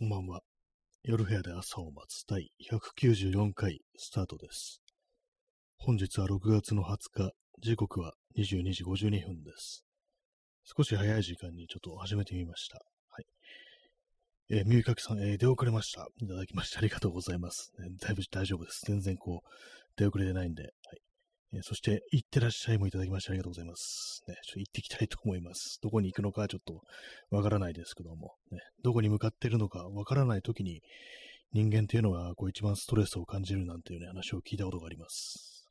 こんばんは。夜部屋で朝を待つ第194回スタートです。本日は6月の20日、時刻は22時52分です。少し早い時間にちょっと始めてみました。はい。えー、みゆかきさん、えー出遅れました。いただきましてありがとうございます。えーだいぶ大丈夫です。全然こう、出遅れてないんで。はい。えそして、行ってらっしゃいもいただきましてありがとうございます。ね、ちょっと行ってきたいと思います。どこに行くのかちょっとわからないですけども、ね、どこに向かっているのかわからないときに、人間っていうのはこう一番ストレスを感じるなんていうね、話を聞いたことがあります。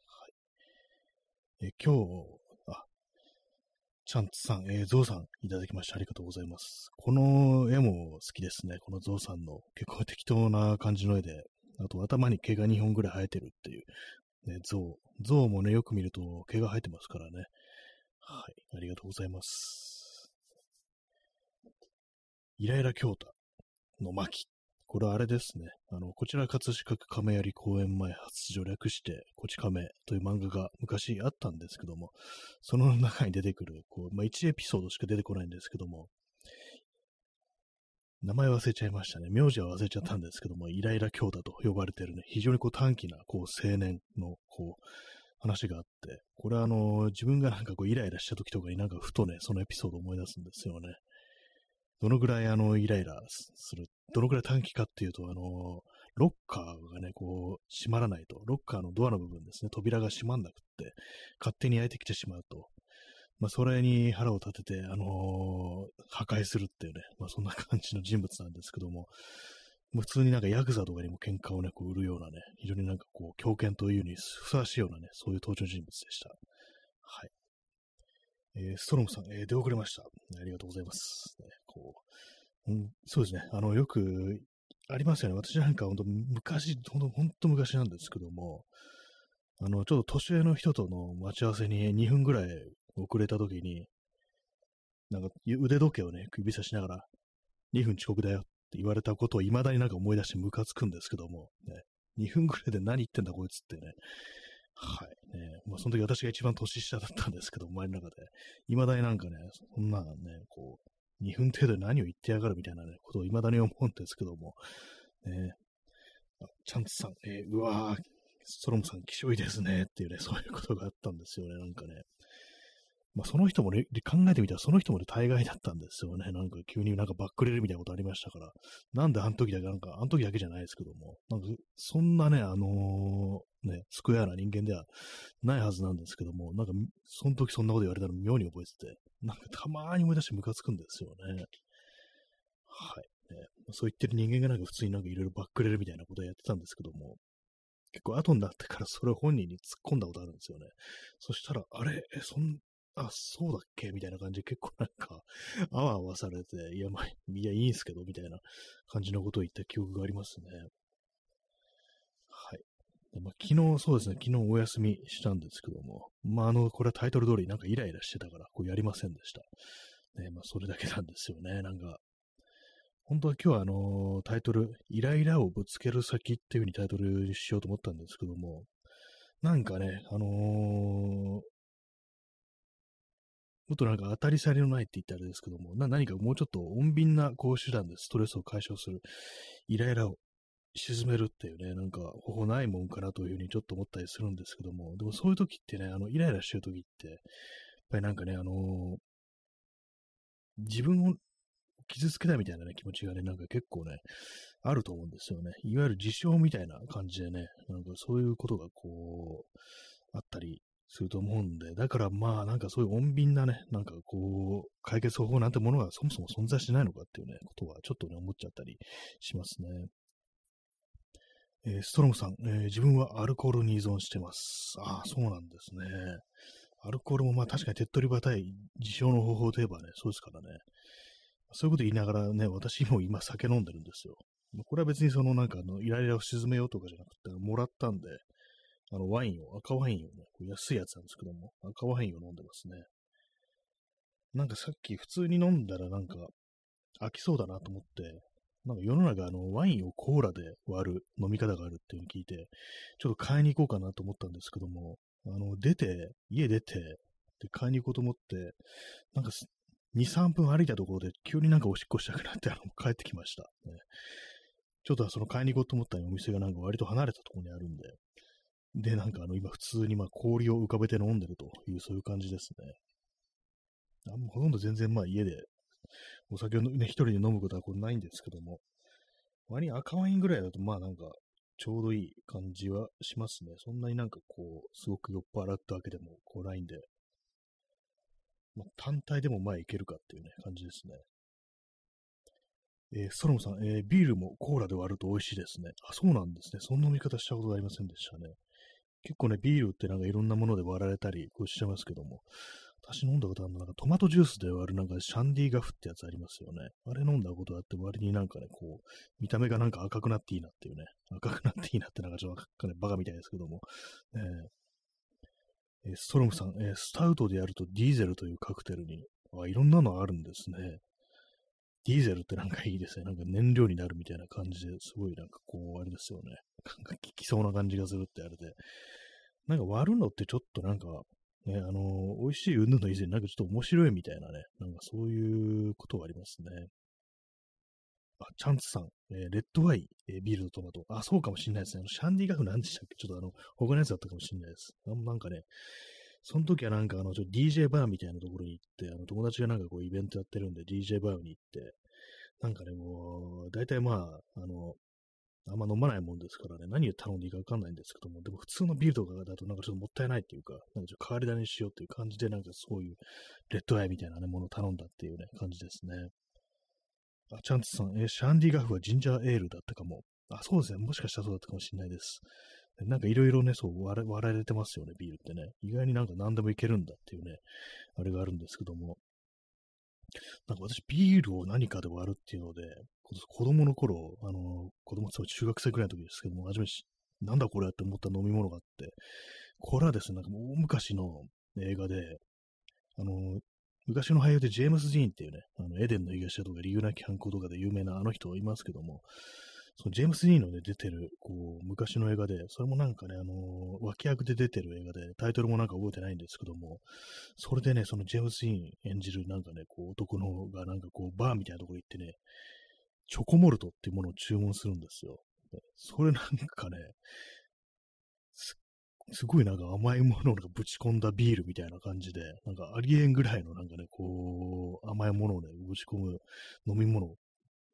はい、え今日、あ、ちゃんつさん、えー、ゾウさんいただきましてありがとうございます。この絵も好きですね。このゾウさんの結構適当な感じの絵で、あと頭に毛が2本ぐらい生えてるっていう、ね、ゾウ。ゾウもね、よく見ると毛が生えてますからね。はい、ありがとうございます。イライラ京太の巻。これはあれですね。あの、こちら葛飾区亀有公園前発所略して、こち亀という漫画が昔あったんですけども、その中に出てくる、こう、まあ、1エピソードしか出てこないんですけども、名前忘れちゃいましたね。名字は忘れちゃったんですけども、イライラ京太と呼ばれてるね、非常にこう短気な、こう、青年の、こう、話があって、これはあの、自分がなんかこう、イライラした時とかになんかふとね、そのエピソードを思い出すんですよね。どのぐらいあの、イライラする、どのぐらい短期かっていうと、あの、ロッカーがね、こう、閉まらないと、ロッカーのドアの部分ですね、扉が閉まんなくって、勝手に開いてきてしまうと、まあ、それに腹を立てて、あのー破壊するっていうね、まあ、そんな感じの人物なんですけども、普通になんかヤクザとかにも喧嘩をね、こう売るようなね、非常になんかこう、狂犬というにふさわしいようなね、そういう登場人物でした。はい。えーストロムさん、えー出遅れました。ありがとうございます。ね、こう、うん、そうですね。あの、よくありますよね。私なんか本当昔、ほんと、本当昔なんですけども、あの、ちょっと年上の人との待ち合わせに2分ぐらい遅れた時に、なんか腕時計をね、指差しながら、2分遅刻だよって言われたことを未だになんか思い出してムカつくんですけども、ね、2分ぐらいで何言ってんだこいつってね、はい。ね、まあ、その時私が一番年下だったんですけど、前の中で。未だになんかね、そんなね、こう、2分程度で何を言ってやがるみたいなね、ことを未だに思うんですけども、ね、あチャンツさん、えーうわー、ストロムさん、気象いいですね、っていうね、そういうことがあったんですよね、なんかね。まあ、その人もね、考えてみたら、その人もね、大概だったんですよね。なんか急になんかバックレるみたいなことありましたから。なんであの時だけ、なんか、あの時だけじゃないですけども、なんか、そんなね、あのーね、スクエアな人間ではないはずなんですけども、なんか、その時そんなこと言われたら妙に覚えてて、なんかたまーに思い出してムカつくんですよね。はい。ね、そう言ってる人間がなんか普通になんかいろいろバックレるみたいなことをやってたんですけども、結構後になってからそれを本人に突っ込んだことあるんですよね。そしたら、あれ、え、そん、あ、そうだっけ？みたいな感じで結構なんか、あわあわされて、いや、まあ、いや、いいんすけど、みたいな感じのことを言った記憶がありますね。はい。でまあ、昨日、そうですね、昨日お休みしたんですけども、まあ、あの、これはタイトル通りなんかイライラしてたから、こうやりませんでした。ね、まあ、それだけなんですよね、なんか。本当は今日はあのタイトル、イライラをぶつける先っていう風にタイトルしようと思ったんですけども、なんかね、あのーもっとなんか当たり障りのないって言ったらあれですけども、何かもうちょっと穏便なこう手段でストレスを解消する、イライラを沈めるっていうね、なんか方法ないもんかなというふうにちょっと思ったりするんですけども、でもそういう時ってね、あの、イライラしてる時って、やっぱりなんかね、あのー自分を傷つけたみたいなね、気持ちがね、なんか結構ね、あると思うんですよね。いわゆる自傷みたいな感じでね、なんかそういうことがこう、あったりすると思うんで、だからまあなんかそういう穏便なね、なんかこう、解決方法なんてものがそもそも存在しないのかっていうね、ことはちょっとね、思っちゃったりしますね。えーストロムさん、えー自分はアルコールに依存してます。ああ、そうなんですね。アルコールもまあ確かに手っ取り早い自傷の方法といえばね、そうですからね。そういうこと言いながらね、私も今酒飲んでるんですよ。これは別にそのなんかあの、イライラを鎮めようとかじゃなくて、もらったんで、あの、ワインを、赤ワインをね、こう安いやつなんですけども、赤ワインを飲んでますね。なんかさっき普通に飲んだらなんか飽きそうだなと思って、なんか世の中あの、ワインをコーラで割る飲み方があるっていうのを聞いて、ちょっと買いに行こうかなと思ったんですけども、あの、出て、家出て、で、買いに行こうと思って、なんか2、3分歩いたところで急になんかおしっこしたくなって、あの、帰ってきました。ね、ちょっとその買いに行こうと思ったお店がなんか割と離れたところにあるんで、で、なんかあの、今普通にまあ氷を浮かべて飲んでるという、そういう感じですね。あんまほとんど全然まあ家でお酒をね、一人で飲むことはこれないんですけども、割に赤ワインぐらいだとまあなんかちょうどいい感じはしますね。そんなになんかこう、すごく酔っ払ったわけでもこうないんで、まあ、単体でも前いけるかっていうね、感じですね。えー、ソロムさん、えー、ビールもコーラで割ると美味しいですね。あ、そうなんですね。そんな見方したことがありませんでしたね。結構ね、ビールってなんかいろんなもので割られたりこうしてますけども、私飲んだことあるのなんかトマトジュースで割るなんかシャンディガフってやつありますよね。あれ飲んだことあって割になんかね、こう、見た目がなんか赤くなっていいなっていうね。赤くなっていいなってなんかちょっとね、バカみたいですけども。えー、ストロムさん、えー、スタウトでやるとディーゼルというカクテルに、あ、いろんなのあるんですね。ディーゼルってなんかいいですね。なんか燃料になるみたいな感じですごいなんかこう、あれですよね。なんか効きそうな感じがするってあれで。なんか割るのってちょっとなんか、ね、あの美味しい云々の以前になんかちょっと面白いみたいなね、なんかそういうことはありますね。あ、チャンツさん、えー、レッドワイン、えー、ビールとトマト。あ、そうかもしんないですね。あのシャンディガフ何でしたっけ？ちょっとあの、他のやつだったかもしんないです。なんかね、その時はなんかあの、ちょ DJ バーみたいなところに行って、あの、友達がなんかこうイベントやってるんで DJ バーに行って、なんかね、もう、大体まあ、あの、あんま飲まないもんですからね、何を頼んでいいかわかんないんですけども、でも普通のビールとかだとなんかちょっともったいないっていうか、なんかちょっと変わり種にしようっていう感じで、なんかそういうレッドアイみたいなね、ものを頼んだっていうね、感じですね。あ、チャンツさん、えシャンディガフはジンジャーエールだったかも。あ、そうですね。もしかしたらそうだったかもしれないです。なんかいろいろね、そう、笑られてますよね、ビールってね。意外になんか何でもいけるんだっていうね、あれがあるんですけども。なんか私、ビールを何かで割るっていうので、子供の頃、あの、子供って中学生くらいの時ですけども、初めて、なんだこれって思った飲み物があって、これはですね、なんか大昔の映画で、あの、昔の俳優でジェームス・ジーンっていうね、あのエデンの東屋とか理由なき犯行とかで有名なあの人いますけども、そのジェームス・ディーンのね、出てる、こう、昔の映画で、それもなんかね、あのー、脇役で出てる映画で、タイトルもなんか覚えてないんですけども、それでね、そのジェームス・ディーン演じるなんかね、こう、男のがなんかこう、バーみたいなところ行ってね、チョコモルトっていうものを注文するんですよ。それなんかね、すすごいなんか甘いものをぶち込んだビールみたいな感じで、なんかありえんぐらいのなんかね、こう、甘いものをね、ぶち込む飲み物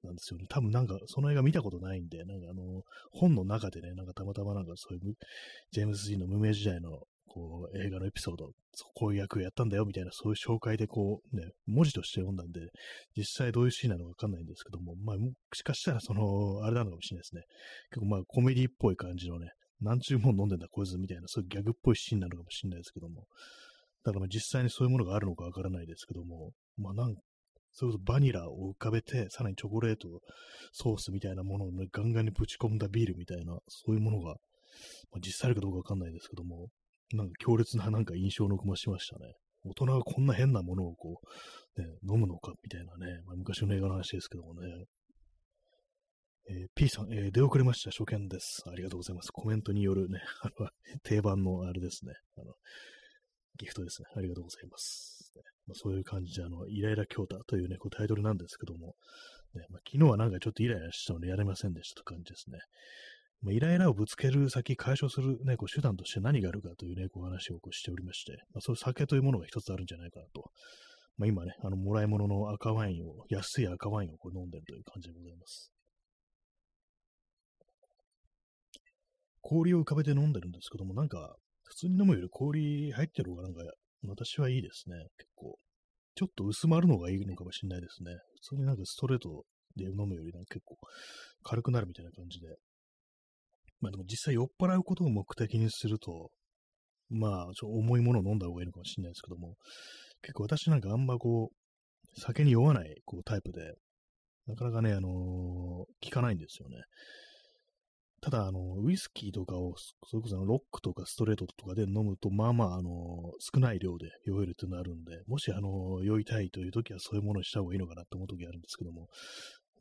なんですよね。多分なんか、その映画見たことないんで、なんかあの、本の中でね、なんかたまたまなんかそういう、ジェームズ・ジーンの無名時代の、こう、映画のエピソード、こういう役をやったんだよ、みたいな、そういう紹介でこう、ね、文字として読んだんで、実際どういうシーンなのかわかんないんですけども、まあ、もしかしたらその、あれなのかもしれないですね。結構まあ、コメディっぽい感じのね、何十本飲んでんだ、こいつ、みたいな、そういうギャグっぽいシーンなのかもしれないですけども、だから実際にそういうものがあるのかわからないですけども、まあなんそれこそバニラを浮かべて、さらにチョコレート、ソースみたいなものを、ガンガンにぶち込んだビールみたいな、そういうものが、まあ、実際あるかどうかわかんないですけども、なんか強烈ななんか印象のもしましたね。大人がこんな変なものをこう、ね、飲むのかみたいなね、まあ、昔の映画の話ですけどもね。えー、P さん、えー、出遅れました。初見です。ありがとうございます。コメントによるね、あの、定番のあれですね。あの、ギフトですね。ありがとうございます。まあ、そういう感じで、あの、イライラ強打というね、こうタイトルなんですけども、ねまあ、昨日はなんかちょっとイライラしたのでやれませんでしたという感じですね。まあ、イライラをぶつける先、解消するね、こう手段として何があるかというね、こう話をこうしておりまして、まあ、そういう酒というものが一つあるんじゃないかなと。まあ、今ね、あの、もらい物の赤ワインを、安い赤ワインをこう飲んでるという感じでございます。氷を浮かべて飲んでるんですけども、なんか、普通に飲むより氷入ってる方がなんか私はいいですね。結構。ちょっと薄まるのがいいのかもしれないですね。普通になんかストレートで飲むよりなんか結構軽くなるみたいな感じで。まあでも実際酔っ払うことを目的にすると、まあ、ちょ重いものを飲んだ方がいいのかもしれないですけども、結構私なんかあんまこう、酒に酔わないこうタイプで、なかなかね、あのー、効かないんですよね。ただ、あの、ウイスキーとかを、それこそロックとかストレートとかで飲むと、まあまあ、あの、少ない量で酔えるっていうのがあるんで、もし、あの、酔いたいという時はそういうものにした方がいいのかなと思う時あるんですけども、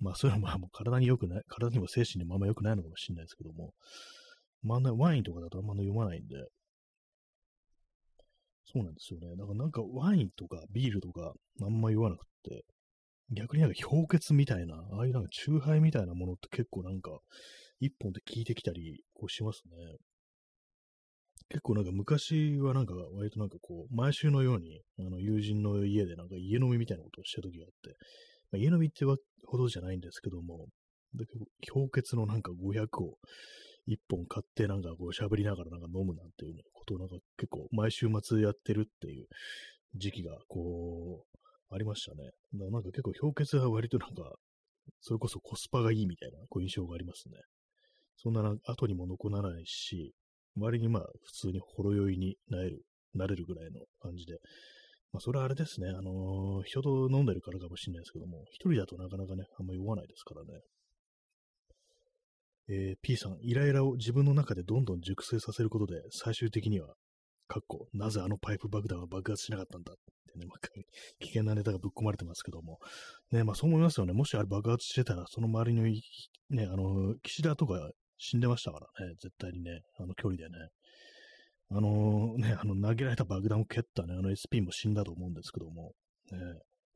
まあ、それはまあ、もう体に良くない、体にも精神にもあんま良くないのかもしれないですけども、まあ、ワインとかだとあんま読まないんで、そうなんですよね。だからなんかワインとかビールとかあんま言わなくって、逆になんか氷結みたいな、ああいうなんかチューハイみたいなものって結構なんか、一本で効いてきたり、こうしますね。結構なんか昔はなんか割となんかこう、毎週のように、あの友人の家でなんか家飲みみたいなことをした時があって、まあ、家飲みってほどじゃないんですけども、だけど氷結のなんか500を一本買ってなんかこう喋りながらなんか飲むなんていうことをなんか結構毎週末やってるっていう時期がこう、ありましたね。だからなんか結構氷結は割となんか、それこそコスパがいいみたいなこう印象がありますね。そんな後にも残らないし、割にまあ普通にほろ酔いになれる、なれるぐらいの感じで。まあそれはあれですね、あのー、人と飲んでるからかもしれないですけども、一人だとなかなかね、あんまり酔わないですからね。えー、P さん、イライラを自分の中でどんどん熟成させることで、最終的には、かっこ、なぜあのパイプ爆弾は爆発しなかったんだ？ってね、まあ、危険なネタがぶっ込まれてますけども、ね、まあそう思いますよね。もしあれ爆発してたら、その周りの、ね、あの、岸田とか死んでましたからね、絶対にね、あの距離でね。あのね、あの投げられた爆弾を蹴ったね、あの SP も死んだと思うんですけども、ね、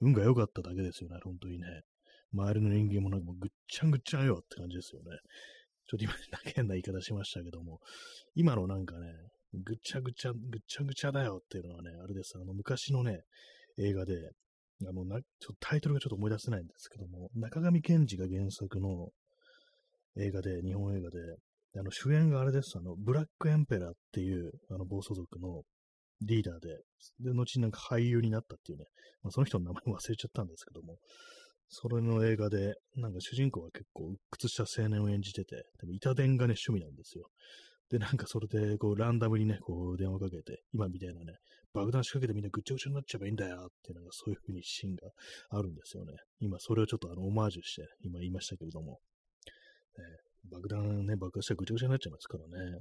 運が良かっただけですよね、本当にね。周りの人間もなんかもうぐっちゃんぐっちゃんよって感じですよね。ちょっと今、変な言い方しましたけども、今のなんかね、ぐちゃぐちゃ、ぐっちゃぐちゃだよっていうのはね、あれです。あの、昔のね、映画で、あの、な、ちょタイトルがちょっと思い出せないんですけども、中上健二が原作の映画で、日本映画で、あの、主演があれです。あの、ブラックエンペラーっていう、あの、暴走族のリーダーで、で、後になんか俳優になったっていうね、まあ、その人の名前忘れちゃったんですけども、それの映画で、なんか主人公は結構鬱屈した青年を演じてて、でも板伝がね、趣味なんですよ。で、なんかそれで、こう、ランダムにね、こう、電話かけて、今みたいなね、爆弾仕掛けてみんなぐちゃぐちゃになっちゃえばいいんだよっていう、なんかそういう風にシーンがあるんですよね。今、それをちょっとあの、オマージュして、今言いましたけれども、ね、爆弾ね、爆発したらぐちゃぐちゃになっちゃいますからね。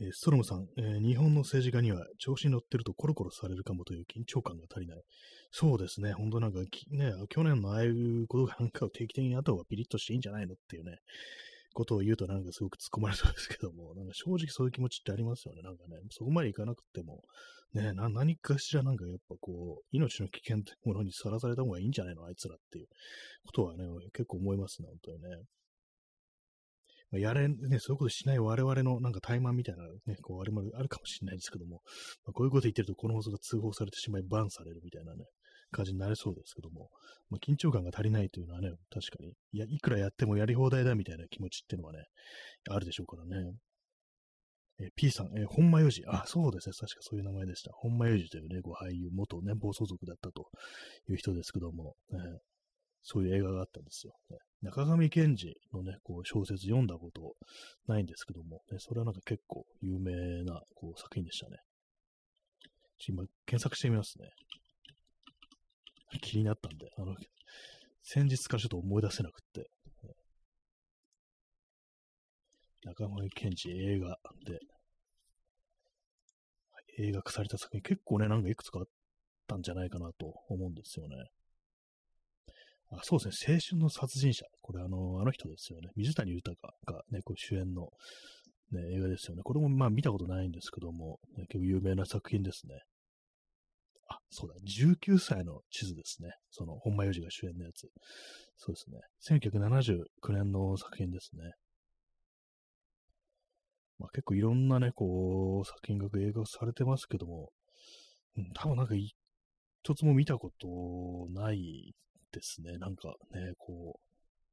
えー、ストロムさん、えー、日本の政治家には調子に乗ってるとコロコロされるかもという緊張感が足りない。そうですね、本当なんか、ね、去年のああいうことがなんかを定期的に後はピリッとしていいんじゃないのっていうね、ことを言うとなんかすごく突っ込まれそうですけども、なんか正直そういう気持ちってありますよね。なんかね、そこまでいかなくても、ね、な何かしらなんかやっぱこう、命の危険ってものにさらされた方がいいんじゃないの？あいつらっていうことはね、結構思いますね、本当にね。ま、やれ、ね、そういうことしない我々のなんか怠慢みたいなね、こう、あれもあるかもしれないですけども、まあ、こういうこと言ってるとこの放送が通報されてしまい、バンされるみたいなね、感じになれそうですけども、まあ、緊張感が足りないというのはね、確かに、いや、いくらやってもやり放題だみたいな気持ちっていうのはね、あるでしょうからね。え P さん、えー、本間洋二。あ、そうですね。確かそういう名前でした。本間洋二というね、ご俳優、元ね、暴走族だったという人ですけども、ね、そういう映画があったんですよ。ね、中上健二のね、こう小説読んだことないんですけども、ね、それはなんか結構有名なこう作品でしたね。今、検索してみますね。気になったんで、あの、先日からちょっと思い出せなくって、中上健二映画で、映画化された作品、結構ね、なんかいくつかあったんじゃないかなと思うんですよね。あそうですね、青春の殺人者。これあの、あの人ですよね。水谷豊がね、こう主演の、ね、映画ですよね。これもまあ見たことないんですけども、ね、結構有名な作品ですね。あ、そうだ、19歳の地図ですね。その、本間洋二が主演のやつ。そうですね。1979年の作品ですね。まあ結構いろんなね、こう、作品が映画されてますけども、うん、多分なんか一つも見たことないですね。なんかね、こう、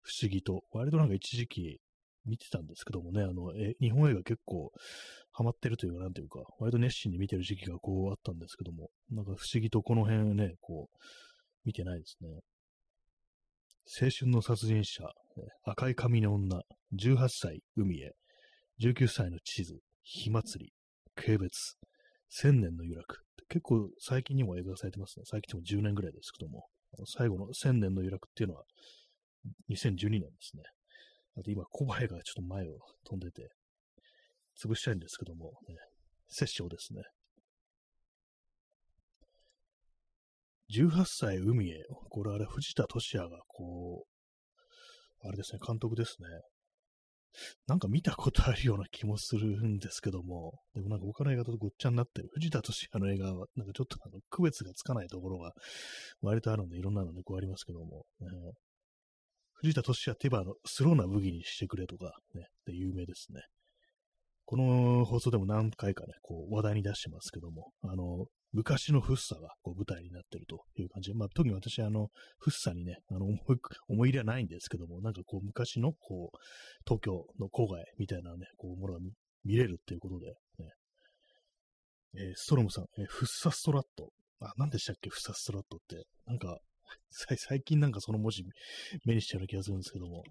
不思議と。割となんか一時期見てたんですけどもね、あの、え日本映画結構ハマってるというか、なんていうか、割と熱心に見てる時期がこうあったんですけども、なんか不思議とこの辺ね、こう、見てないですね。青春の殺人者、赤い髪の女、18歳、海へ、19歳の地図、火祭り、軽蔑、千年の由来。結構最近にも映画されてますね。最近でも10年ぐらいですけども。最後の千年の由来っていうのは2012年ですね。あと今、小林がちょっと前を飛んでて、潰したいんですけども、ね、殺生ですね。18歳海へ。これあれ、藤田俊也がこう、あれですね、監督ですね。なんか見たことあるような気もするんですけども、でもなんか他の映画とごっちゃになってる藤田敏也の映画は、なんかちょっとあの区別がつかないところが割とあるんで、いろんなのね、こうありますけども、ね、藤田敏也って言えばあの、スローな武器にしてくれとか、ね、で有名ですね。この放送でも何回かね、こう話題に出してますけども、あの、昔のフッサがこう舞台になってるという感じで、まあ、特に私、あの、フッサにね、あの思い、思い入れはないんですけども、なんかこう、昔の、こう、東京の郊外みたいなね、こう、ものが見れるっていうことで、ね、えー、ストロムさん、えー、フッサストラット。あ、何でしたっけ、フッサストラットって。なんか、最近なんかその文字目にしちゃうような気がするんですけども、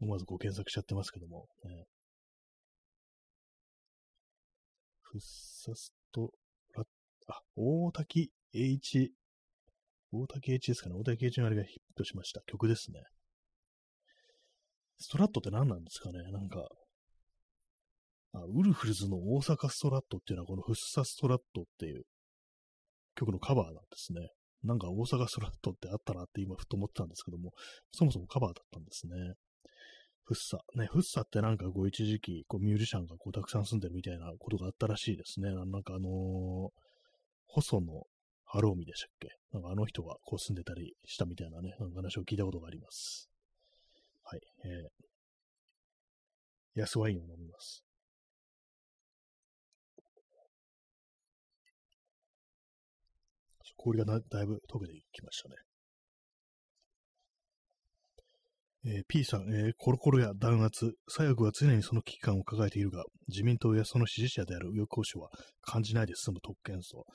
思わずこう検索しちゃってますけども、ね、フッサストラッ、あ、大滝栄一、大滝栄一ですかね。大滝栄一のあれがヒットしました。曲ですね。ストラットって何なんですかねなんか、あ、ウルフルズの大阪ストラットっていうのはこのフッサストラットっていう曲のカバーなんですね。なんか大阪ストラットってあったなって今ふと思ってたんですけども、そもそもカバーだったんですね。フッサ。ね、フッサってなんかこう一時期、こうミュージシャンがこうたくさん住んでるみたいなことがあったらしいですね。なんかあのー、細野ハローミでしたっけ？なんかあの人がこう住んでたりしたみたいなね、なんか話を聞いたことがあります。はい。えー、安ワインを飲みます。氷がだいぶ溶けてきましたね。えー、P さん、えー、コロコロや弾圧、左翼は常にその危機感を抱えているが、自民党やその支持者である右翼候補は感じないで済む特権層。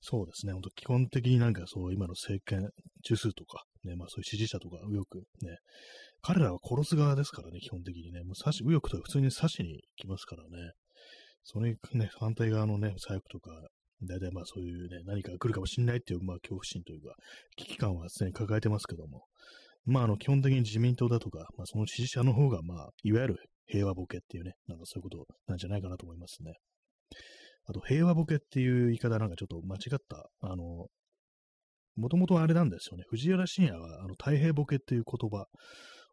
そうですね、本当基本的になんかそう、今の政権、中枢とか、ね、まあそういう支持者とか右翼、ね、彼らは殺す側ですからね、基本的にね、もう刺し、右翼とか普通に刺しに来ますからね、それね、反対側のね、左翼とか、大体まあそういうね、何かが来るかもしれないっていう、まあ恐怖心というか、危機感は常に抱えてますけども、まあ、あの、基本的に自民党だとか、まあ、その支持者の方が、まあ、いわゆる平和ボケっていうね、なんかそういうことなんじゃないかなと思いますね。あと、平和ボケっていう言い方なんかちょっと間違った、あの、もともとあれなんですよね。藤原信也は、あの、太平ボケっていう言葉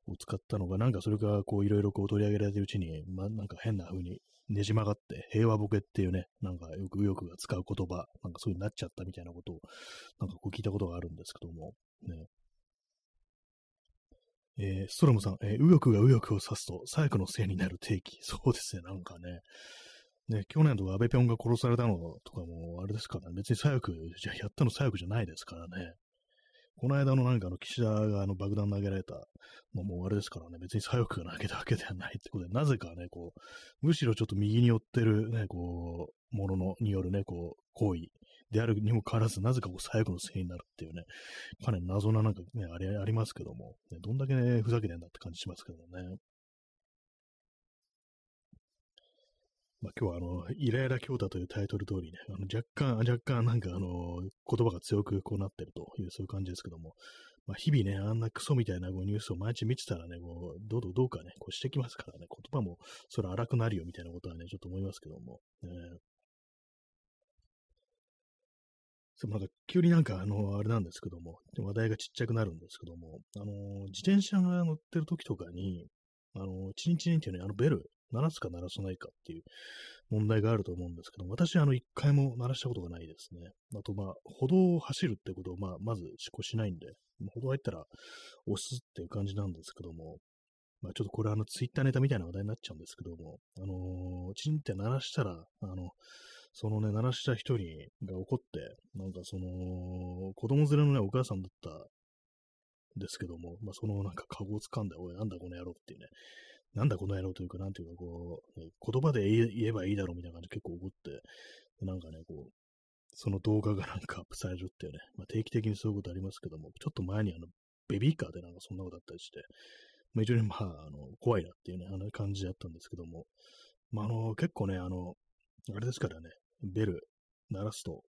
を使ったのが、なんかそれがこういろいろこう取り上げられてるうちに、まあ、なんか変な風にねじ曲がって、平和ボケっていうね、なんかよく右翼が使う言葉、なんかそういうになっちゃったみたいなことを、なんかこう聞いたことがあるんですけども、ね。えー、ストロムさん、えー、右翼が右翼を指すと、左翼のせいになる定義。そうですね、なんかね。ね、去年とか安倍ぴょんが殺されたのとかも、あれですからね、別に左翼、じゃやったの左翼じゃないですからね。この間のなんかの岸田があの爆弾投げられたのもあれですからね、別に左翼が投げたわけではないってことで、なぜかね、こう、むしろちょっと右に寄ってるね、こう、もののによるね、こう、行為であるにもかかわらず、なぜかこう左翼のせいになるっていうね、かなり謎ななんかね、あれありますけども、ね、どんだけね、ふざけてんだって感じしますけどね。まあ、今日はあの、イライラ強打というタイトル通りね、あの若干、若干なんかあの、言葉が強くこうなってるという、そういう感じですけども、まあ、日々ね、あんなクソみたいなこうニュースを毎日見てたらね、こうどうどうどうかね、こうしてきますからね、言葉もそれ荒くなるよみたいなことはね、ちょっと思いますけども、ね、そうなんか急になんか、あの、あれなんですけども、話題がちっちゃくなるんですけども、あの、自転車が乗ってる時とかに、あの、チンチンっていうね、あのベル、鳴らすか鳴らさないかっていう問題があると思うんですけど、私はあの、一回も鳴らしたことがないですね。あと、まあ、歩道を走るってことを、まあ、まず思考しないんで、歩道入ったら押すっていう感じなんですけども、まあ、ちょっとこれあの、ツイッターネタみたいな話題になっちゃうんですけども、あのー、チンって鳴らしたら、あの、そのね、鳴らした人にが怒って、なんかその、子供連れのね、お母さんだったですけども、まあ、そのなんかカゴを掴んで、おい、なんだこの野郎っていうね、なんだこの野郎というか、なんていうかこう、言葉で言えばいいだろうみたいな感じで結構怒って、なんかね、こう、その動画が なんかアップされるっていうね、まあ、定期的にそういうことありますけども、ちょっと前にあの、ベビーカーでなんかそんなことあったりして、まあ、非常にまあ、あの、怖いなっていうね、あの感じだったんですけども、まあ、あの、結構ね、あの、あれですからね、ベル鳴らすと、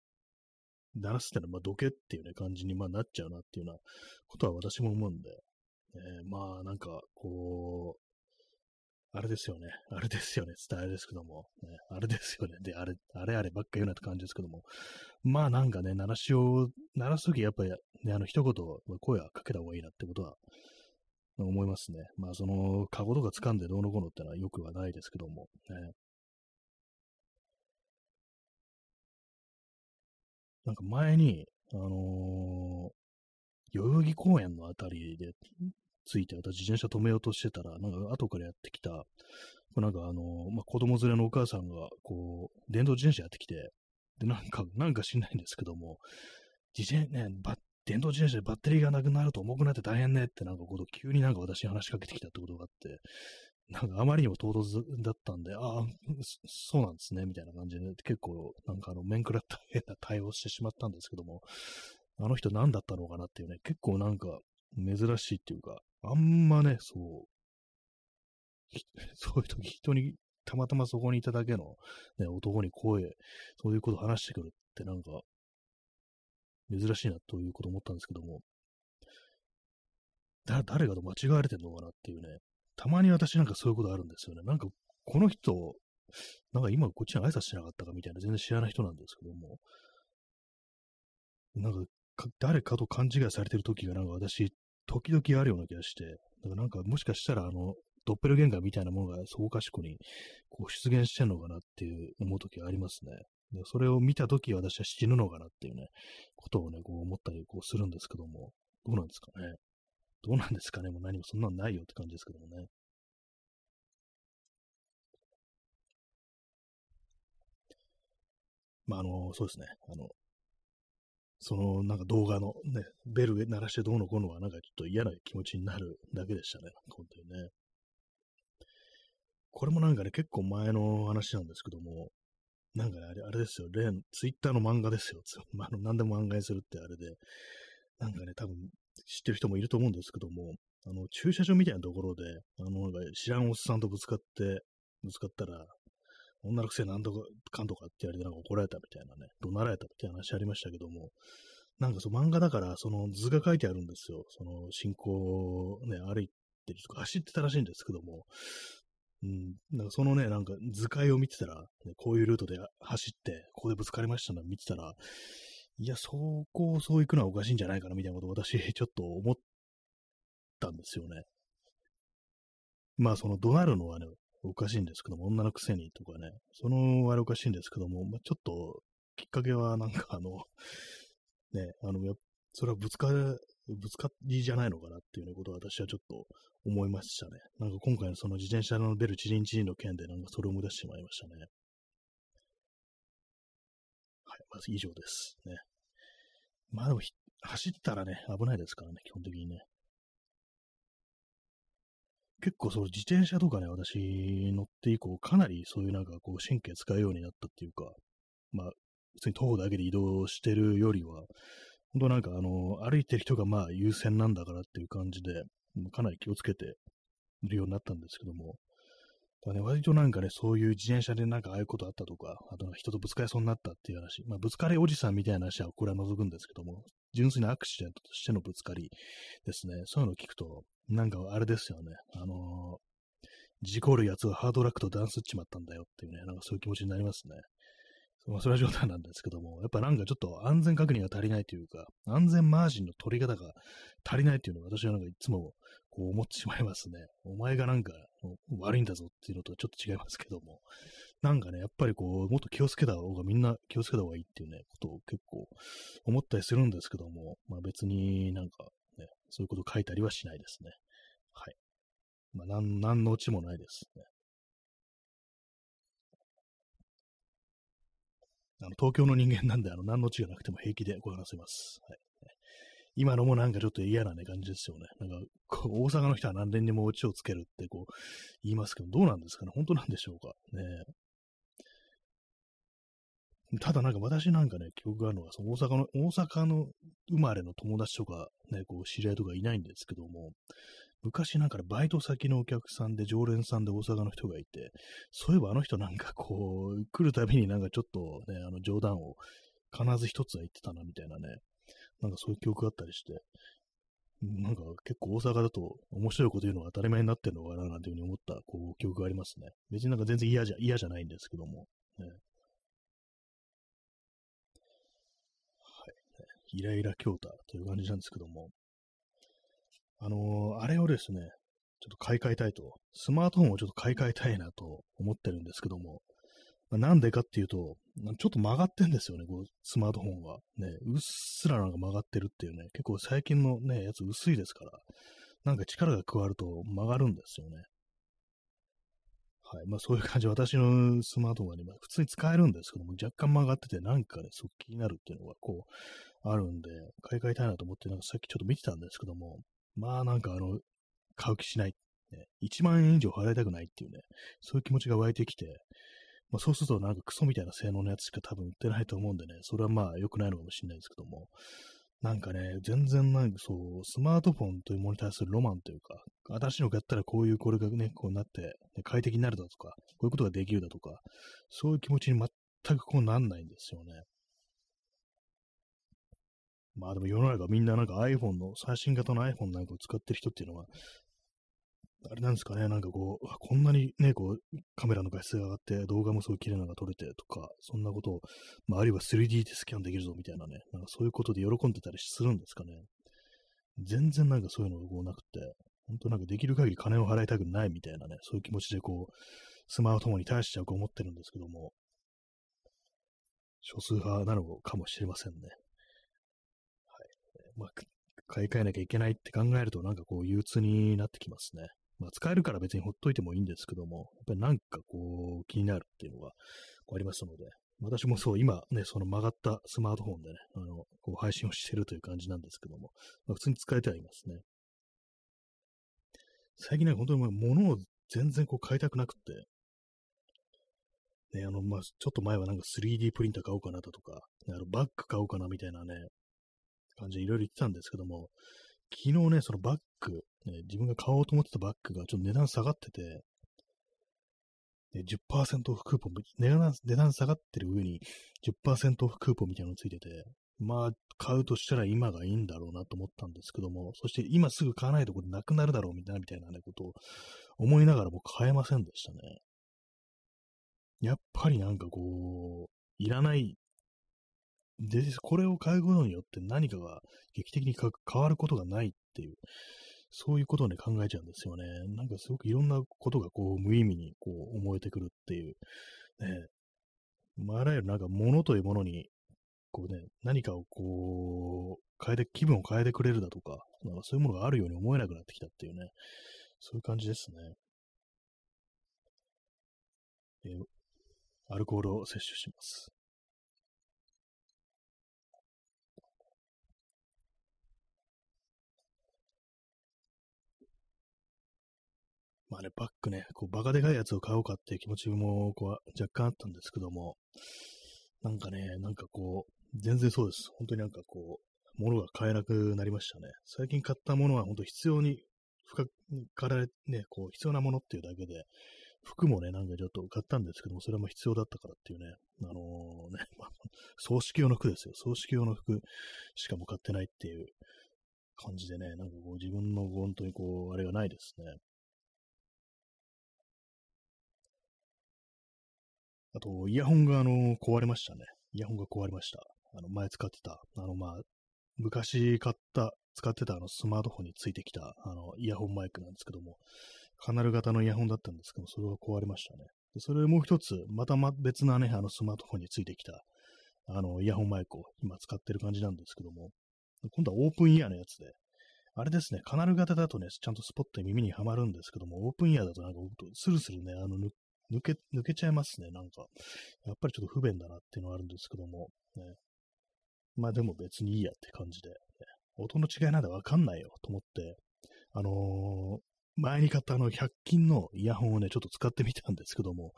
鳴らすってのは、まあ、どけっていうね、感じに、まあ、なっちゃうなっていうようなことは私も思うんで、えー、まあ、なんか、こう、あれですよね。あれですよね。伝えですけども。ね、あれですよね。で、あれ、あれあればっか言うなって感じですけども。まあなんかね、鳴らしを、鳴らすときやっぱり、ね、あの一言、声はかけた方がいいなってことは思いますね。まあ、その、カゴとか掴んでどうのこうのってのはよくはないですけども、ね。なんか前に、あのー、代々木公園のあたりでついて私自転車止めようとしてたら、なんか後からやってきた、なんかあの、まあ、子供連れのお母さんが、こう、電動自転車やってきて、で、なんか、なんか知んないんですけども、自転、ね、バ電動自転車でバッテリーがなくなると重くなって大変ねってなんかこと急になんか私に話しかけてきたってことがあって、なんかあまりにも唐突だったんで、ああ、そうなんですね、みたいな感じで、結構なんかあの面食らった変な対応してしまったんですけども、あの人何だったのかなっていうね、結構なんか珍しいっていうか、あんまね、そう、そういう時人にたまたまそこにいただけの、ね、男に声、そういうこと話してくるってなんか珍しいなということ思ったんですけども、だ、誰かと間違われてんのかなっていうね、たまに私なんかそういうことあるんですよね。なんか、この人、なんか今こっちに挨拶しなかったかみたいな全然知らない人なんですけども、なんかか、誰かと勘違いされてる時がなんか私、時々あるような気がして、だからなんかもしかしたらあの、ドッペルゲンガーみたいなものがそうかしこにこう出現してんのかなっていう思う時がありますね。でそれを見たとき私は死ぬのかなっていうね、ことをね、こう思ったりこうするんですけども、どうなんですかね。どうなんですかね。もう何もそんなのないよって感じですけどもね。まあ、あの、そうですね。あの、そのなんか動画のね、ベル鳴らしてどうのこうのはなんかちょっと嫌な気持ちになるだけでしたね。本当にね。これもなんかね、結構前の話なんですけども、なんかね、あれ、あれですよ、例のツイッターの漫画ですよ。あの、何でも漫画にするってあれで、なんかね、多分知ってる人もいると思うんですけども、あの、駐車場みたいなところで、あの、なんか知らんおっさんとぶつかって、ぶつかったら、女のくせなんとか、かんとかって言われてなんか怒られたみたいなね、怒鳴られたって話ありましたけども、なんかそう漫画だから、その図が書いてあるんですよ。その進行ね、歩いてるとか走ってたらしいんですけども、うん、なんかそのね、なんか図解を見てたら、ね、こういうルートで走って、ここでぶつかりましたの見てたら、いや、そこをそう行くのはおかしいんじゃないかな、みたいなことを 私、ちょっと思ったんですよね。まあ、その怒鳴るのはね、おかしいんですけども、女のくせにとかね、そのあれおかしいんですけども、まあ、ちょっと、きっかけはなんかあの、ね、あの、それはぶつかる、ぶつかりじゃないのかなっていうことを私はちょっと思いましたね。なんか今回のその自転車の出るチリンチリンの件でなんかそれを思い出してしまいましたね。はい、まず以上です。ね。まあでも走ったらね、危ないですからね、基本的にね。結構その自転車とかね、私乗って以降、かなりそういうなんかこう神経使うようになったっていうか、まあ、普通に徒歩だけで移動してるよりは、本当なんかあの、歩いてる人がまあ優先なんだからっていう感じで、かなり気をつけているようになったんですけども、だね、割となんかね、そういう自転車でなんかああいうことあったとか、あと人とぶつかりそうになったっていう話、まあぶつかりおじさんみたいな話はこれは除くんですけども、純粋なアクシデントとしてのぶつかりですね、そういうのを聞くと、なんかあれですよね、あのー、事故るやつはハードラックとダンスっちまったんだよっていうね、なんかそういう気持ちになりますね。まあ、それは冗談なんですけども、やっぱなんかちょっと安全確認が足りないというか、安全マージンの取り方が足りないというのが私はなんかいつもこう思ってしまいますね。お前がなんか悪いんだぞっていうのとはちょっと違いますけども、なんかね、やっぱりこう、もっと気をつけた方がみんな気をつけた方がいいっていうね、ことを結構思ったりするんですけども、まあ別になんかね、そういうこと書いたりはしないですね。はい。まあ、なん、なんのオチもないですね。あの東京の人間なんで、あの、何の血がなくても平気でご話せます。はい。今のもなんかちょっと嫌なね、感じですよね。なんか、こう大阪の人は何年にもオチをつけるってこう、言いますけど、どうなんですかね？本当なんでしょうか？ね。ただなんか私なんかね、記憶があるのが、その大阪の、大阪の生まれの友達とか、ね、こう知り合いとかいないんですけども、昔なんかバイト先のお客さんで常連さんで大阪の人がいて、そういえばあの人なんかこう、来るたびになんかちょっとね、あの冗談を必ず一つは言ってたなみたいなね、なんかそういう記憶があったりして、なんか結構大阪だと面白いこと言うのが当たり前になってるのかななんていうふうに思ったこう記憶がありますね。別になんか全然嫌じゃ嫌じゃないんですけども。ね、はい。イライラ強打という感じなんですけども。あのーあれをですね、ちょっと買い替えたいと、スマートフォンをちょっと買い替えたいなと思ってるんですけども、なんでかっていうと、ちょっと曲がってんですよね、こうスマートフォンが。ね、うっすらなんか曲がってるっていうね、結構最近のね、やつ薄いですから、なんか力が加わると曲がるんですよね。はい。まあそういう感じ、私のスマートフォンは今普通に使えるんですけども、若干曲がってて、なんかね、そう気になるっていうのがこう、あるんで、買い替えたいなと思って、なんかさっきちょっと見てたんですけども、まあなんかあの、買う気しない。ね、1万円以上払いたくないっていうね、そういう気持ちが湧いてきて、まあ、そうするとなんかクソみたいな性能のやつしか多分売ってないと思うんでね、それはまあ良くないのかもしれないですけども、なんかね、全然なんかそう、スマートフォンというものに対するロマンというか、新しいの買ったらこういうこれがね、こうなって、ね、快適になるだとか、こういうことができるだとか、そういう気持ちに全くこうなんないんですよね。まあでも世の中みんななんか iPhone の、最新型の iPhone なんかを使ってる人っていうのは、あれなんですかね、なんかこう、こんなにね、こう、カメラの画質が上がって、動画もすごい綺麗なのが撮れてとか、そんなことを、まあ、あるいは 3D でスキャンできるぞみたいなね、なんかそういうことで喜んでたりするんですかね。全然なんかそういうのがこうなくて、本当なんかできる限り金を払いたくないみたいなね、そういう気持ちでこう、スマートフォンに対してはこう思ってるんですけども、少数派なのかもしれませんね。はい。まあ、買い替えなきゃいけないって考えると、なんかこう、憂鬱になってきますね。まあ、使えるから別にほっといてもいいんですけども、やっぱりなんかこう、気になるっていうのがこうありますので、私もそう、今ね、その曲がったスマートフォンでね、あの、こう配信をしてるという感じなんですけども、まあ、普通に使えてはいますね。最近ね、本当に物を全然こう買いたくなくって、ね、あの、まあ、ちょっと前はなんか 3D プリンター買おうかなだとか、あのバッグ買おうかなみたいなね、感じでいろいろ言ってたんですけども、昨日ね、そのバッグ、ね、自分が買おうと思ってたバッグがちょっと値段下がってて、ね、10%オフクーポン、値段値段下がってる上に10%オフクーポンみたいなのついてて、まあ、買うとしたら今がいいんだろうなと思ったんですけども、そして今すぐ買わないとこれなくなるだろうみたいな、みたいなね、ことを思いながらも買えませんでしたね。やっぱりなんかこう、いらないで、これを買うことによって何かが劇的に変わることがないっていう、そういうことをね、考えちゃうんですよね。なんかすごくいろんなことがこう、無意味にこう、思えてくるっていう、ね。まあ、あらゆるなんか物というものに、こうね、何かをこう、変えて、気分を変えてくれるだとか、なんかそういうものがあるように思えなくなってきたっていうね、そういう感じですね。え、アルコールを摂取します。まあね、バッグね、こう、バカでかいやつを買おうかっていう気持ちも、こう、若干あったんですけども、なんかね、なんかこう、全然そうです。本当になんかこう、物が買えなくなりましたね。最近買ったものは本当必要に、深から、ね、こう、必要なものっていうだけで、服もね、なんかちょっと買ったんですけども、それも必要だったからっていうね、あのー、ね、まあ、葬式用の服ですよ。葬式用の服しかも買ってないっていう感じでね、なんかこう自分の本当にこう、あれがないですね。あと、イヤホンが、あの、壊れましたね。イヤホンが壊れました。あの、前使ってた、あの、まあ、昔買った、使ってたあのスマートフォンについてきた、あの、イヤホンマイクなんですけども、カナル型のイヤホンだったんですけども、それが壊れましたね。でそれもう一つ、またま別なね、あのスマートフォンについてきた、あの、イヤホンマイクを今使ってる感じなんですけども、今度はオープンイヤーのやつで、あれですね、カナル型だとね、ちゃんとスポット耳にはまるんですけども、オープンイヤーだとなんか、スルスルね、あの、抜抜け、抜けちゃいますね、なんか。やっぱりちょっと不便だなっていうのはあるんですけども、ね。まあでも別にいいやって感じで、音の違いなんでわかんないよと思って、あのー、前に買ったあの100均のイヤホンをね、ちょっと使ってみたんですけども、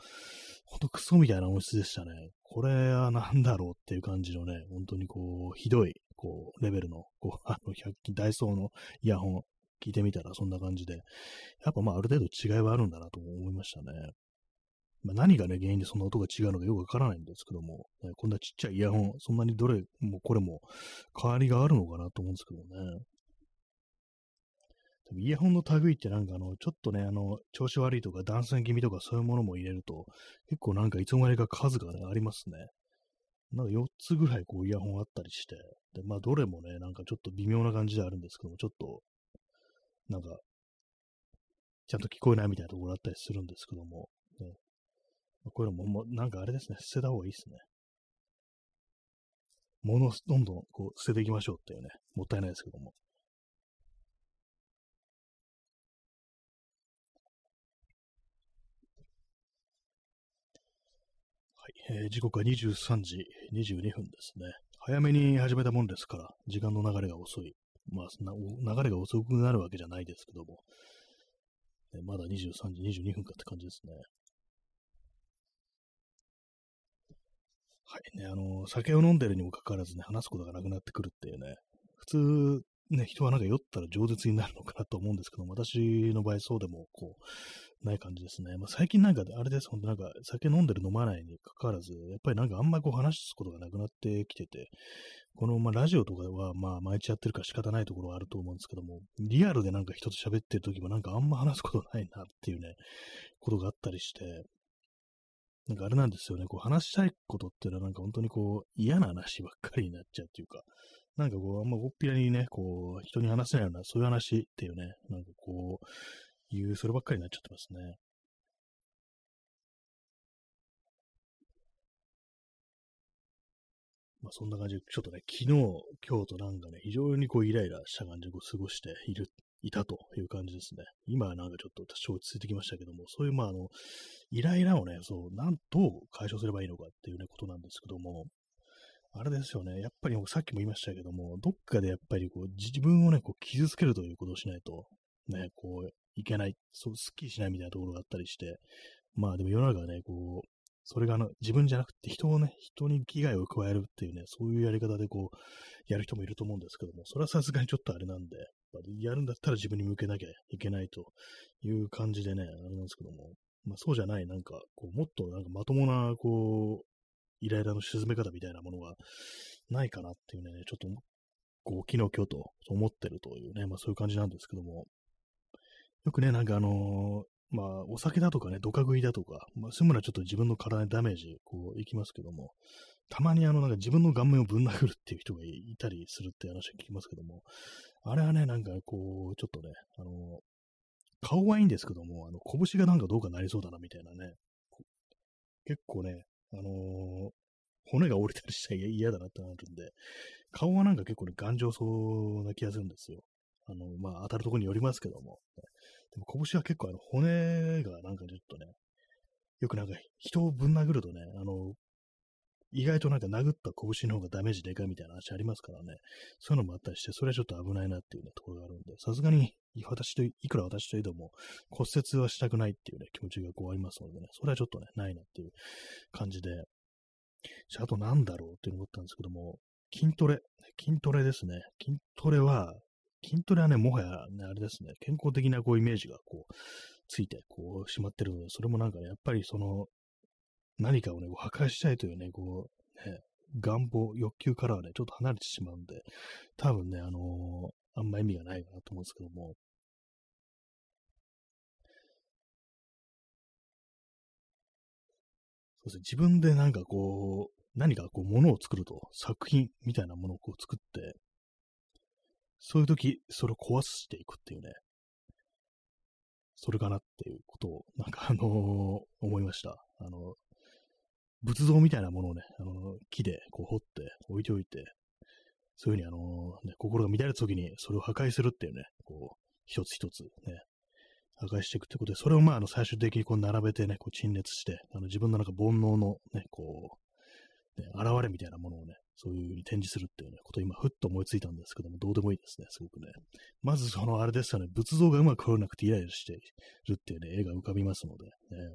ほんとクソみたいな音質でしたね。これは何だろうっていう感じのね、本当にこう、ひどい、こう、レベルの、こう、あの、100均、ダイソーのイヤホン聞いてみたらそんな感じで、やっぱまあある程度違いはあるんだなと思いましたね。まあ、何がね、原因でそんな音が違うのかよくわからないんですけども、ね、こんなちっちゃいイヤホン、そんなにどれもこれも変わりがあるのかなと思うんですけどね。イヤホンの類ってなんかあの、ちょっとね、あの、調子悪いとか断線気味とかそういうものも入れると、結構なんかいつの間にか数がね、ありますね。なんか4つぐらいこうイヤホンあったりして、で、まあどれもね、なんかちょっと微妙な感じであるんですけども、ちょっとなんか、ちゃんと聞こえないみたいなところあったりするんですけども、ね、こういうのも、もなんかあれですね、捨てた方がいいですね。物をどんどんこう捨てていきましょうっていうね、もったいないですけども。はい、えー、時刻は23時22分ですね。早めに始めたもんですから、時間の流れが遅い。まあ、流れが遅くなるわけじゃないですけども、まだ23時22分かって感じですね。はいね、あの、酒を飲んでるにもかかわらずね、話すことがなくなってくるっていうね、普通、ね、人はなんか酔ったら饒舌になるのかなと思うんですけど、私の場合そうでも、こう、ない感じですね。まあ、最近なんか、あれです、本当なんか、酒飲んでる飲まないにかかわらず、やっぱりなんかあんまりこう話すことがなくなってきてて、この、まあ、ラジオとかは、まあ、毎日やってるから仕方ないところはあると思うんですけども、リアルでなんか人と喋ってる時もなんかあんま話すことないなっていうね、ことがあったりして、なんかあれなんですよね、こう話したいことっていうのはなんか本当にこう嫌な話ばっかりになっちゃうっていうか、なんかこうあんまおっぴらにね、こう人に話せないようなそういう話っていうね、なんかこう、いう、そればっかりになっちゃってますね。まあそんな感じで、ちょっとね、昨日、今日となんかね、非常にこうイライラした感じでこう過ごしているいたという感じですね。今はなんかちょっと多少落ち着いてきましたけども、そういうまああの、イライラをね、そう、なんと解消すればいいのかっていうね、ことなんですけども、あれですよね、やっぱりさっきも言いましたけども、どっかでやっぱりこう自分をね、こう傷つけるということをしないと、ね、こう、いけない、そう、スッキリしないみたいなところがあったりして、まあでも世の中はね、こう、それがあの自分じゃなくて人をね、人に危害を加えるっていうね、そういうやり方でこう、やる人もいると思うんですけども、それはさすがにちょっとあれなんで、やるんだったら自分に向けなきゃいけないという感じでね、あれなんですけども、まあそうじゃない、なんか、こう、もっとなんかまともな、こう、イライラの沈め方みたいなものがないかなっていうね、ちょっと、こう、昨日今日と思ってるというね、まあそういう感じなんですけども、よくね、なんかあのまあ、お酒だとかね、どか食いだとか、まあ、そういうものはちょっと自分の体にダメージ、こう、いきますけども、たまにあの、なんか自分の顔面をぶん殴るっていう人がいたりするって話を聞きますけども、あれはね、なんかこう、ちょっとね、あの、顔はいいんですけども、あの、拳がなんかどうかなりそうだな、みたいなね、結構ね、あのー、骨が折れたりしたら嫌だなってなるんで、顔はなんか結構ね、頑丈そうな気がするんですよ。あの、まあ、当たるところによりますけども。でも拳は結構あの骨がなんかちょっとね、よくなんか人をぶん殴るとね、あの、意外となんか殴った拳の方がダメージでかいみたいな話ありますからね、そういうのもあったりして、それはちょっと危ないなっていうね、ところがあるんで、さすがに私と、いくら私といえども骨折はしたくないっていうね、気持ちがこうありますのでね、それはちょっとね、ないなっていう感じで、じゃあ、あとなんだろうって思ったんですけども、筋トレ、筋トレですね。筋トレは、筋トレはね、もはやね、あれですね、健康的なこうイメージがこう、ついて、こう、しまってるので、それもなんかね、やっぱりその、何かをね、破壊したいというね、こう、ね、願望、欲求からはね、ちょっと離れてしまうんで、多分ね、あのー、あんま意味がないかなと思うんですけども、そうですね、自分でなんかこう、何かこう、ものを作ると、作品みたいなものをこう作って、そういう時、それを壊していくっていうね、それかなっていうことを、なんかあのー、思いました。あの、仏像みたいなものをね、あの木でこう掘って置いておいて、そういうふうにあのね、心が乱れた時にそれを破壊するっていうね、こう、一つ一つね、破壊していくってことで、それをまあ、あの、最終的にこう並べてね、こう陳列して、あの、自分のなんか煩悩のね、こう、ね、現れみたいなものをね、そういう風に展示するっていうね、こと今、ふっと思いついたんですけども、どうでもいいですね、すごくね。まず、その、あれですよね、仏像がうまく撮れなくてイライラしてるっていうね、絵が浮かびますので、ね。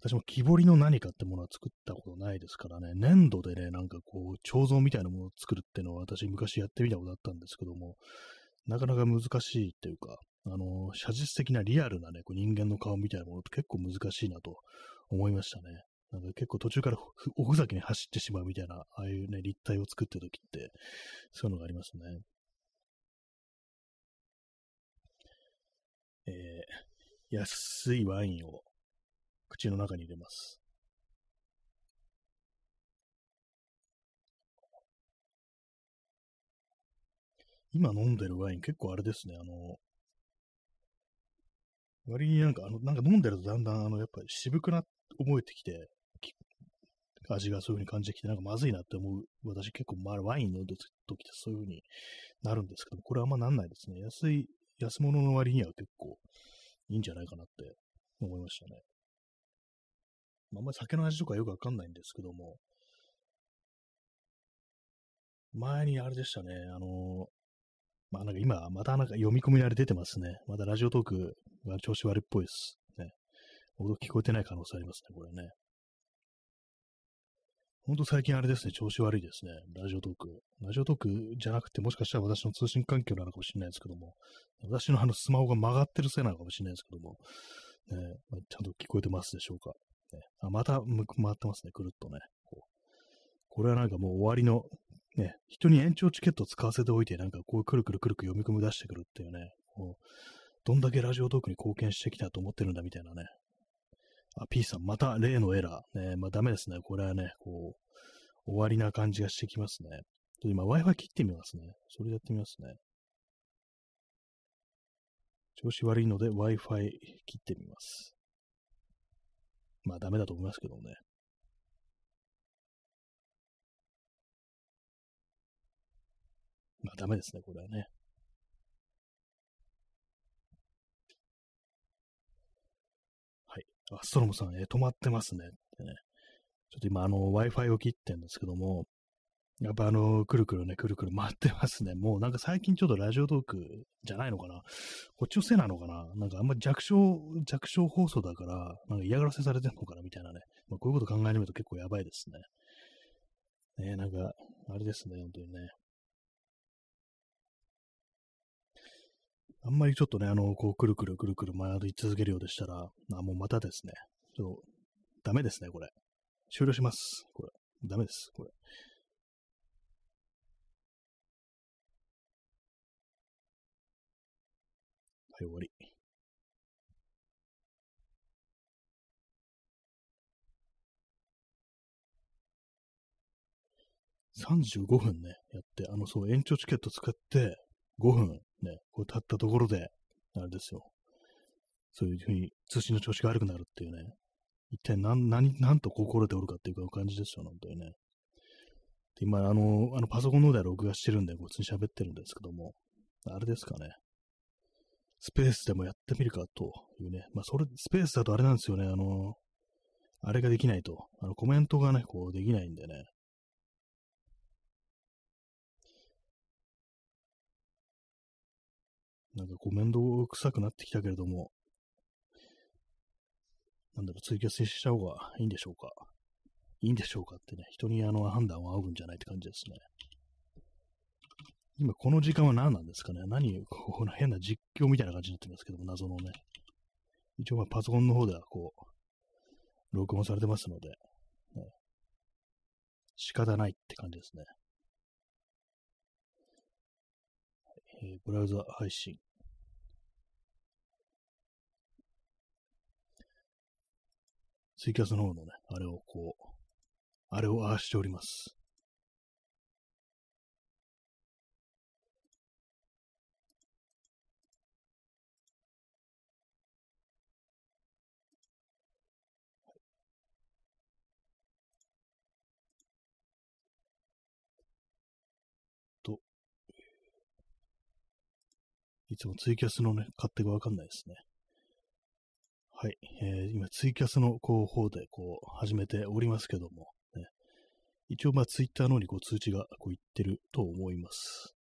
私も木彫りの何かってものは作ったことないですからね、粘土でね、なんかこう、彫像みたいなものを作るっていうのは私昔やってみたことあったんですけども、なかなか難しいっていうか、あの、写実的なリアルなね、こう人間の顔みたいなものって結構難しいなと思いましたね。なんか結構途中からおふざけに走ってしまうみたいな、ああいうね、立体を作ってる時って、そういうのがありますね。えー、安いワインを口の中に入れます。今飲んでるワイン結構あれですね、あの、割になんか、あの、なんか飲んでるとだんだん、あの、やっぱり渋くな、思えてきて、味がそういう風に感じてきて、なんかまずいなって思う。私結構、まあ、ワイン飲んでる時ってそういう風になるんですけど、これはあんまなんないですね。安い、安物の割には結構いいんじゃないかなって思いましたね。あんまり酒の味とかよくわかんないんですけども、前にあれでしたね、あのまあなんか今、またなんか読み込みあれ出てますね。またラジオトークが調子悪いっぽいです。ね。音聞こえてない可能性ありますね、これね。ほんと最近あれですね、調子悪いですね。ラジオトーク。ラジオトークじゃなくて、もしかしたら私の通信環境なのかもしれないですけども、私のあのスマホが曲がってるせいなのかもしれないですけども、ねまあ、ちゃんと聞こえてますでしょうか。ね、あまた回ってますね、くるっとね。ここれはなんかもう終わりのね、人に延長チケットを使わせておいて、なんかこうくるくるくるく読み込み出してくるっていうね、こうどんだけラジオトークに貢献してきたと思ってるんだみたいなね。あ、P さん、また例のエラー。ね、まあダメですね。これはね、こう、終わりな感じがしてきますね。と今 Wi-Fi 切ってみますね。それやってみますね。調子悪いので Wi-Fi 切ってみます。まあダメだと思いますけどね。まあダメですね、これはね。はい。あ、ストロムさん、えー、止まってますね。ってね。ちょっと今、あの、Wi-Fi を切ってんですけども、やっぱあの、くるくるね、くるくる回ってますね。もうなんか最近ちょっとラジオトークじゃないのかな？こっちのせいなのかな？なんかあんま弱小、弱小放送だから、なんか嫌がらせされてんのかな？みたいなね。まあ、こういうこと考え始めると結構やばいですね。ねなんか、あれですね、本当にね。あんまりちょっとね、あの、こう、くるくるくるくる回り続けるようでしたら、あ、もうまたですね、ちょっと、ダメですね、これ。終了します。これ。ダメです、これ。はい、終わり。35分ね、やって、あの、そう、延長チケット使って、5分ね、こう経ったところで、あれですよ。そういうふうに通信の調子が悪くなるっていうね。一体何、何、何と心でおるかっていう感じですよ、本当にね。で今、あの、あのパソコンの方では録画してるんで、こっちに喋ってるんですけども、あれですかね。スペースでもやってみるかというね。まあ、それ、スペースだとあれなんですよね。あの、あれができないと。あの、コメントがね、こうできないんでね。なんかこう面倒くさくなってきたけれども、なんだろう、ツイキャスしちゃおうがいいんでしょうか？いいんでしょうかってね、人にあの判断を仰ぐんじゃないって感じですね。今この時間は何なんですかね？何、この変な実況みたいな感じになってますけども、謎のね。一応まあパソコンの方ではこう、録音されてますので、ね、仕方ないって感じですね。えー、ブラウザ配信。ツイキャスの方のね、あれをこう、あれをああしております。いつもツイキャスのね、勝手がわかんないですね。はい。えー、今、ツイキャスのこう方でこう始めておりますけども、ね、一応、まあ、ツイッターの方にこう通知がこう言ってると思います。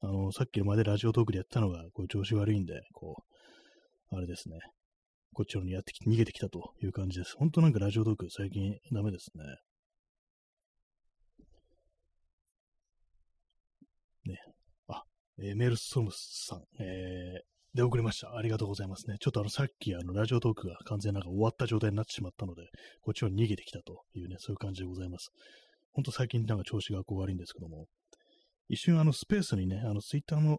あの、さっきまでラジオトークでやったのが、こう調子悪いんで、こう、あれですね。こっちの方にやってきて、逃げてきたという感じです。本当なんかラジオトーク最近ダメですね。ね。あ、えー、メールストームさん、えー、で送りました。ありがとうございますね。ちょっとあの、さっきあの、ラジオトークが完全なんか終わった状態になってしまったので、こっちは逃げてきたというね、そういう感じでございます。ほんと最近なんか調子がこう悪いんですけども、一瞬あの、スペースにね、あの、ツイッターの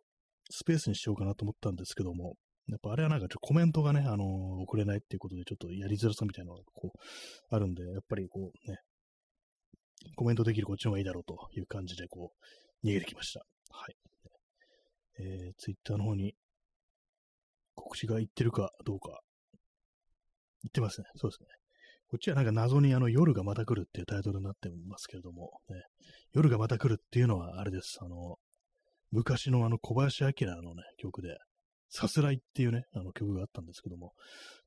スペースにしようかなと思ったんですけども、やっぱあれはなんかちょっとコメントがね、あのー、送れないっていうことでちょっとやりづらさみたいなのがこう、あるんで、やっぱりこうね、コメントできるこっちの方がいいだろうという感じでこう、逃げてきました。はい。えー、ツイッターの方に告知が言ってるかどうか。言ってますね。そうですね。こっちはなんか謎にあの夜がまた来るっていうタイトルになってますけれども、ね、夜がまた来るっていうのはあれです。あの、昔のあの小林明のね、曲で、さすらいっていうね、あの曲があったんですけども、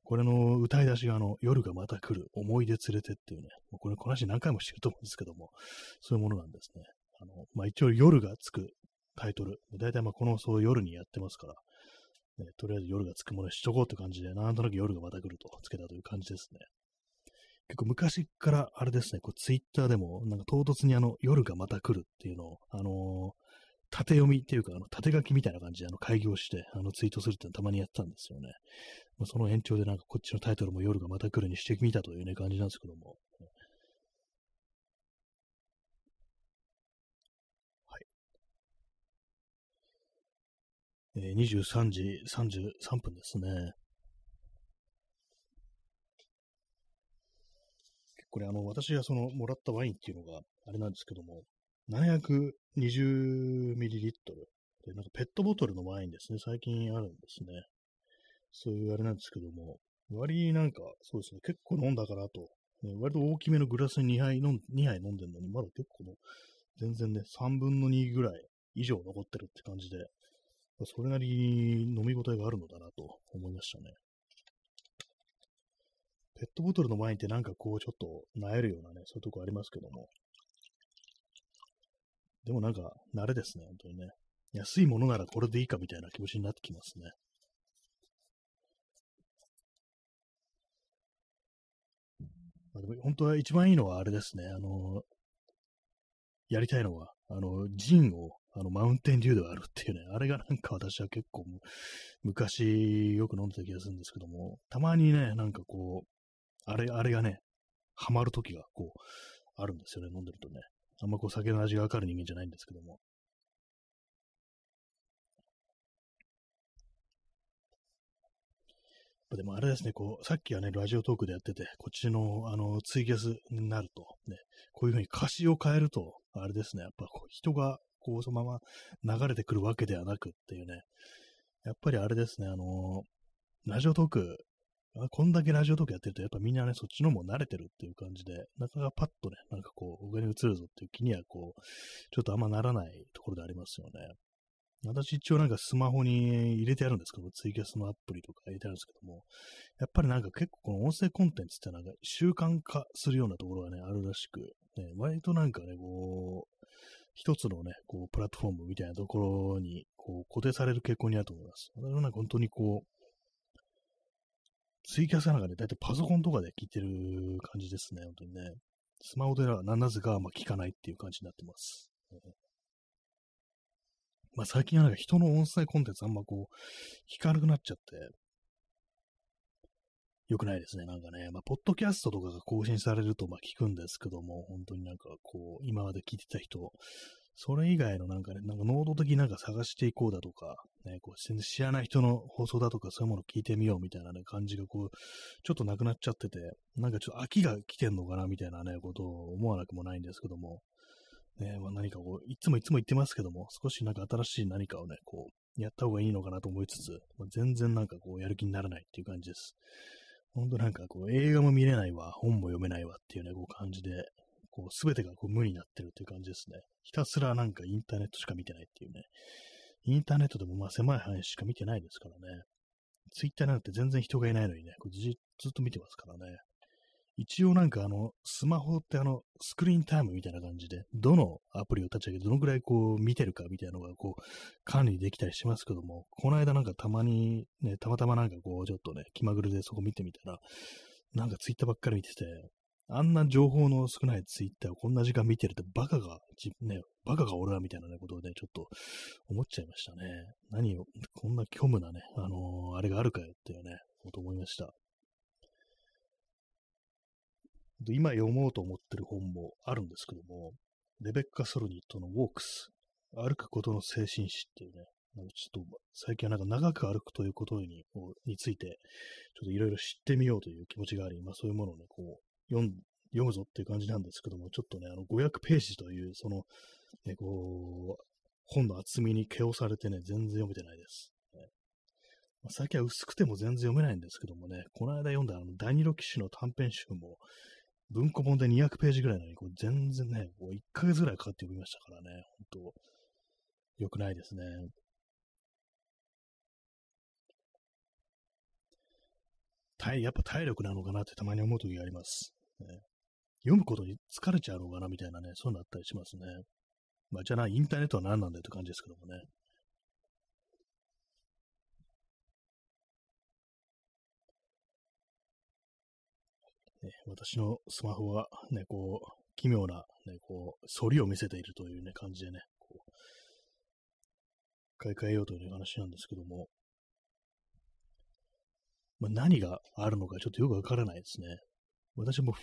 これの歌い出しがあの、夜がまた来る、思い出連れてっていうね、もうこれこの話何回もしてると思うんですけども、そういうものなんですね。あの、まあ、一応夜がつくタイトル。大体まあこのそう夜にやってますから、ね、とりあえず夜がつくものにしとこうって感じで、なんとなく夜がまた来るとつけたという感じですね。結構昔からあれですね、こうツイッターでもなんか唐突にあの夜がまた来るっていうのを、あのー、縦読みっていうか、あの縦書きみたいな感じであの開業して、あのツイートするってのたまにやってたんですよね。まあ、その延長でなんかこっちのタイトルも夜がまた来るにしてみたというね感じなんですけども。え、23時33分ですね。これあの、私がその、もらったワインっていうのが、あれなんですけども、720ml で、なんかペットボトルのワインですね。最近あるんですね。そういうあれなんですけども、割なんか、そうですね、結構飲んだからと、ね、割と大きめのグラスに2杯飲ん ,2 杯飲んでるのに、まだ結構の、全然ね、3分の2ぐらい以上残ってるって感じで、それなりに飲み応えがあるのだなと思いましたね。ペットボトルのワインってなんかこうちょっと萎えるようなね、そういうとこありますけども。でもなんか慣れですね、本当にね。安いものならこれでいいかみたいな気持ちになってきますね。まあ、でも本当は一番いいのはあれですね、あの、やりたいのは、あの、ジンを、あの、マウンテンデューで割るっていうね、あれがなんか私は結構昔よく飲んでた気がするんですけども、たまにね、なんかこう、あれ、あれがね、ハマる時がこう、あるんですよね、飲んでるとね。あんまこう酒の味がわかる人間じゃないんですけども。でもあれですね、こう、さっきはね、ラジオトークでやってて、こっちの、あの、ツイキャスになると、ね、こういうふうに歌詞を変えると、あれですね、やっぱこう人が、こう、そのまま流れてくるわけではなくっていうね、やっぱりあれですね、あの、ラジオトークこんだけラジオトークやってると、やっぱみんなね、そっちのも慣れてるっていう感じで、なかなかパッとね、なんかこう、上に映るぞっていう気には、こう、ちょっとあんまならないところでありますよね。私一応なんかスマホに入れてあるんですけど、ツイキャスのアプリとか入れてあるんですけども、やっぱりなんか結構この音声コンテンツってなんか習慣化するようなところがね、あるらしく、ね、割となんかね、こう、一つのね、こう、プラットフォームみたいなところに、こう、固定される傾向にあると思います。私はなんか本当にこう、ツイキャスなんかね、だいたいパソコンとかで聞いてる感じですね、本当にね。スマホではなぜかま聞かないっていう感じになってます。まあ、最近はなんか人の音声コンテンツあんまこう、聞かなくなっちゃって、良くないですね。なんかね、まあ、ポッドキャストとかが更新されると、まあ、聞くんですけども、本当になんかこう、今まで聞いてた人、それ以外のなんかね、なんか能動的になんか探していこうだとか、ね、こう全然知らない人の放送だとかそういうものを聞いてみようみたいなね、感じがこう、ちょっとなくなっちゃってて、なんかちょっと飽きが来てんのかなみたいなね、ことを思わなくもないんですけども、ね、まあ、何かこう、いつもいつも言ってますけども、少しなんか新しい何かをね、こう、やった方がいいのかなと思いつつ、まあ、全然なんかこう、やる気にならないっていう感じです。ほんとなんかこう、映画も見れないわ、本も読めないわっていうね、こう感じで、こう、全てがこう無になってるっていう感じですね。ひたすらなんかインターネットしか見てないっていうね。インターネットでもまあ狭い範囲しか見てないですからね。ツイッターなんて全然人がいないのにね、これずっと見てますからね。一応なんかあの、スマホってあの、スクリーンタイムみたいな感じで、どのアプリを立ち上げてどのくらいこう見てるかみたいなのがこう、管理できたりしますけども、この間なんかたまにね、たまたまなんかこう、ちょっとね、気まぐれでそこ見てみたら、なんかツイッターばっかり見てて、あんな情報の少ないツイッターをこんな時間見てるってバカが、ね、バカが俺はみたいなね、ことをね、ちょっと思っちゃいましたね。何を、こんな虚無なね、あのー、あれがあるかよっていうね、こと思いました。今読もうと思ってる本もあるんですけども、レベッカ・ソルニットのウォークス、歩くことの精神史っていうね、ちょっと最近はなんか長く歩くということにについて、ちょっといろいろ知ってみようという気持ちがあり、まあそういうものをね、こう、読むぞっていう感じなんですけども、ちょっとね、あの500ページという、その、ね、こう、本の厚みに毛をされてね、全然読めてないです。最近は薄くても全然読めないんですけどもね、この間読んだあの第二ロ騎士の短編集も、文庫本で200ページぐらいなのに、こう全然ね、こう1ヶ月ぐらいかかって読みましたからね、本当良くないですね。体、やっぱ体力なのかなってたまに思う時があります。ね、読むことに疲れちゃうのかなみたいなね、そういうのあったりしますね。まあ、じゃあなインターネットは何なんだよって感じですけどもね。ね私のスマホはね、こう、奇妙な、ね、こう、反りを見せているというね、感じでね、こう、買い替えようという話なんですけども、まあ、何があるのかちょっとよくわからないですね。私も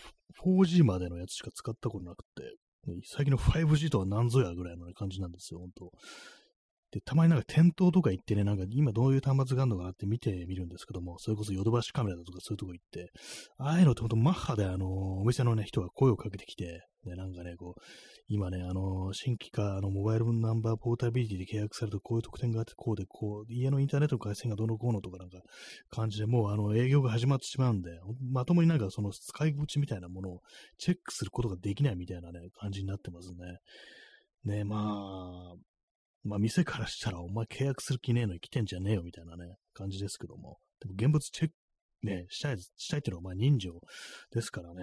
4G までのやつしか使ったことなくて、最近の 5G とは何ぞやぐらいの、感じなんですよ、本当で、たまになんか店頭とか行ってね、なんか今どういう端末があるのかなって見てみるんですけども、それこそヨドバシカメラだとかそういうとこ行って、ああいうのってほんとマッハであの、お店のね、人が声をかけてきて、ね、なんかね、こう、今ね、あの、新規か、あの、モバイルナンバーポータビリティで契約されるとこういう特典があって、こうで、こう、家のインターネットの回線がどのこうのとかなんか感じで、もうあの、営業が始まってしまうんで、まともになんかその使い口みたいなものをチェックすることができないみたいなね、感じになってますね。ね、まあ、まあ、店からしたら、お前契約する気ねえのに来てんじゃねえよ、みたいなね、感じですけども。でも、現物チェック、ね、したい、したいっていうのは、まあ、人情ですからね。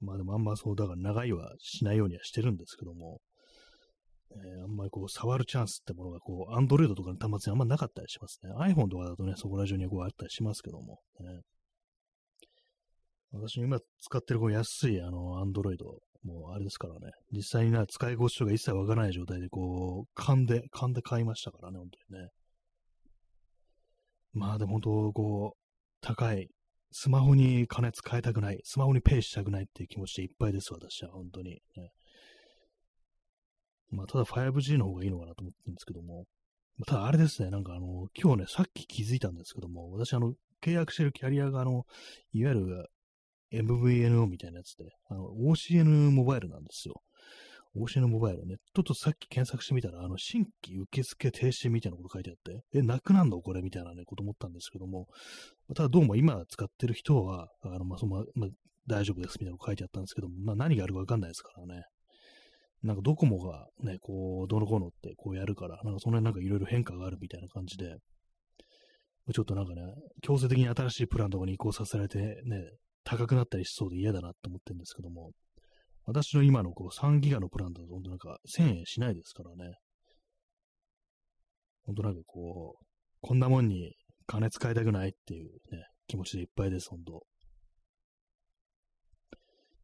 まあでもあんまそう、だから長いはしないようにはしてるんですけども、えー、あんまりこう、触るチャンスってものが、こう、アンドロイドとかの端末にあんまなかったりしますね。iPhone とかだとね、そこら中にこうあったりしますけども、ね。私今使ってるこう安いあの、アンドロイド、もうあれですからね、実際にな、使い心地とか一切わからない状態で、こう、勘で、勘で買いましたからね、本当にね。まあでも本当、こう、高い。スマホに金使いたくない、スマホにペイしたくないっていう気持ちでいっぱいです、私は、本当に。ね、まあ、ただ 5G の方がいいのかなと思ってるんですけども、ただあれですね、なんかあの、今日ね、さっき気づいたんですけども、私あの、契約してるキャリアがあの、いわゆる MVNO みたいなやつで、あの、OCN モバイルなんですよ。OCN モバイルね、ちょっとさっき検索してみたら、あの、新規受付停止みたいなこと書いてあって、え、なくなんの？これみたいなね、こと思ったんですけども、ただどうも今使ってる人は、あの、まあ、その、まあ、大丈夫ですみたいなこと書いてあったんですけども、まあ、何があるかわかんないですからね。なんかドコモがね、こう、どのこうのってこうやるから、なんかその辺なんかいろいろ変化があるみたいな感じで、ちょっとなんかね、強制的に新しいプランとかに移行させられてね、高くなったりしそうで嫌だなって思ってるんですけども、私の今のこう3ギガのプランだと、本当なんか1000円しないですからね。本当なんかこう、こんなもんに金使いたくないっていうね、気持ちでいっぱいです、本当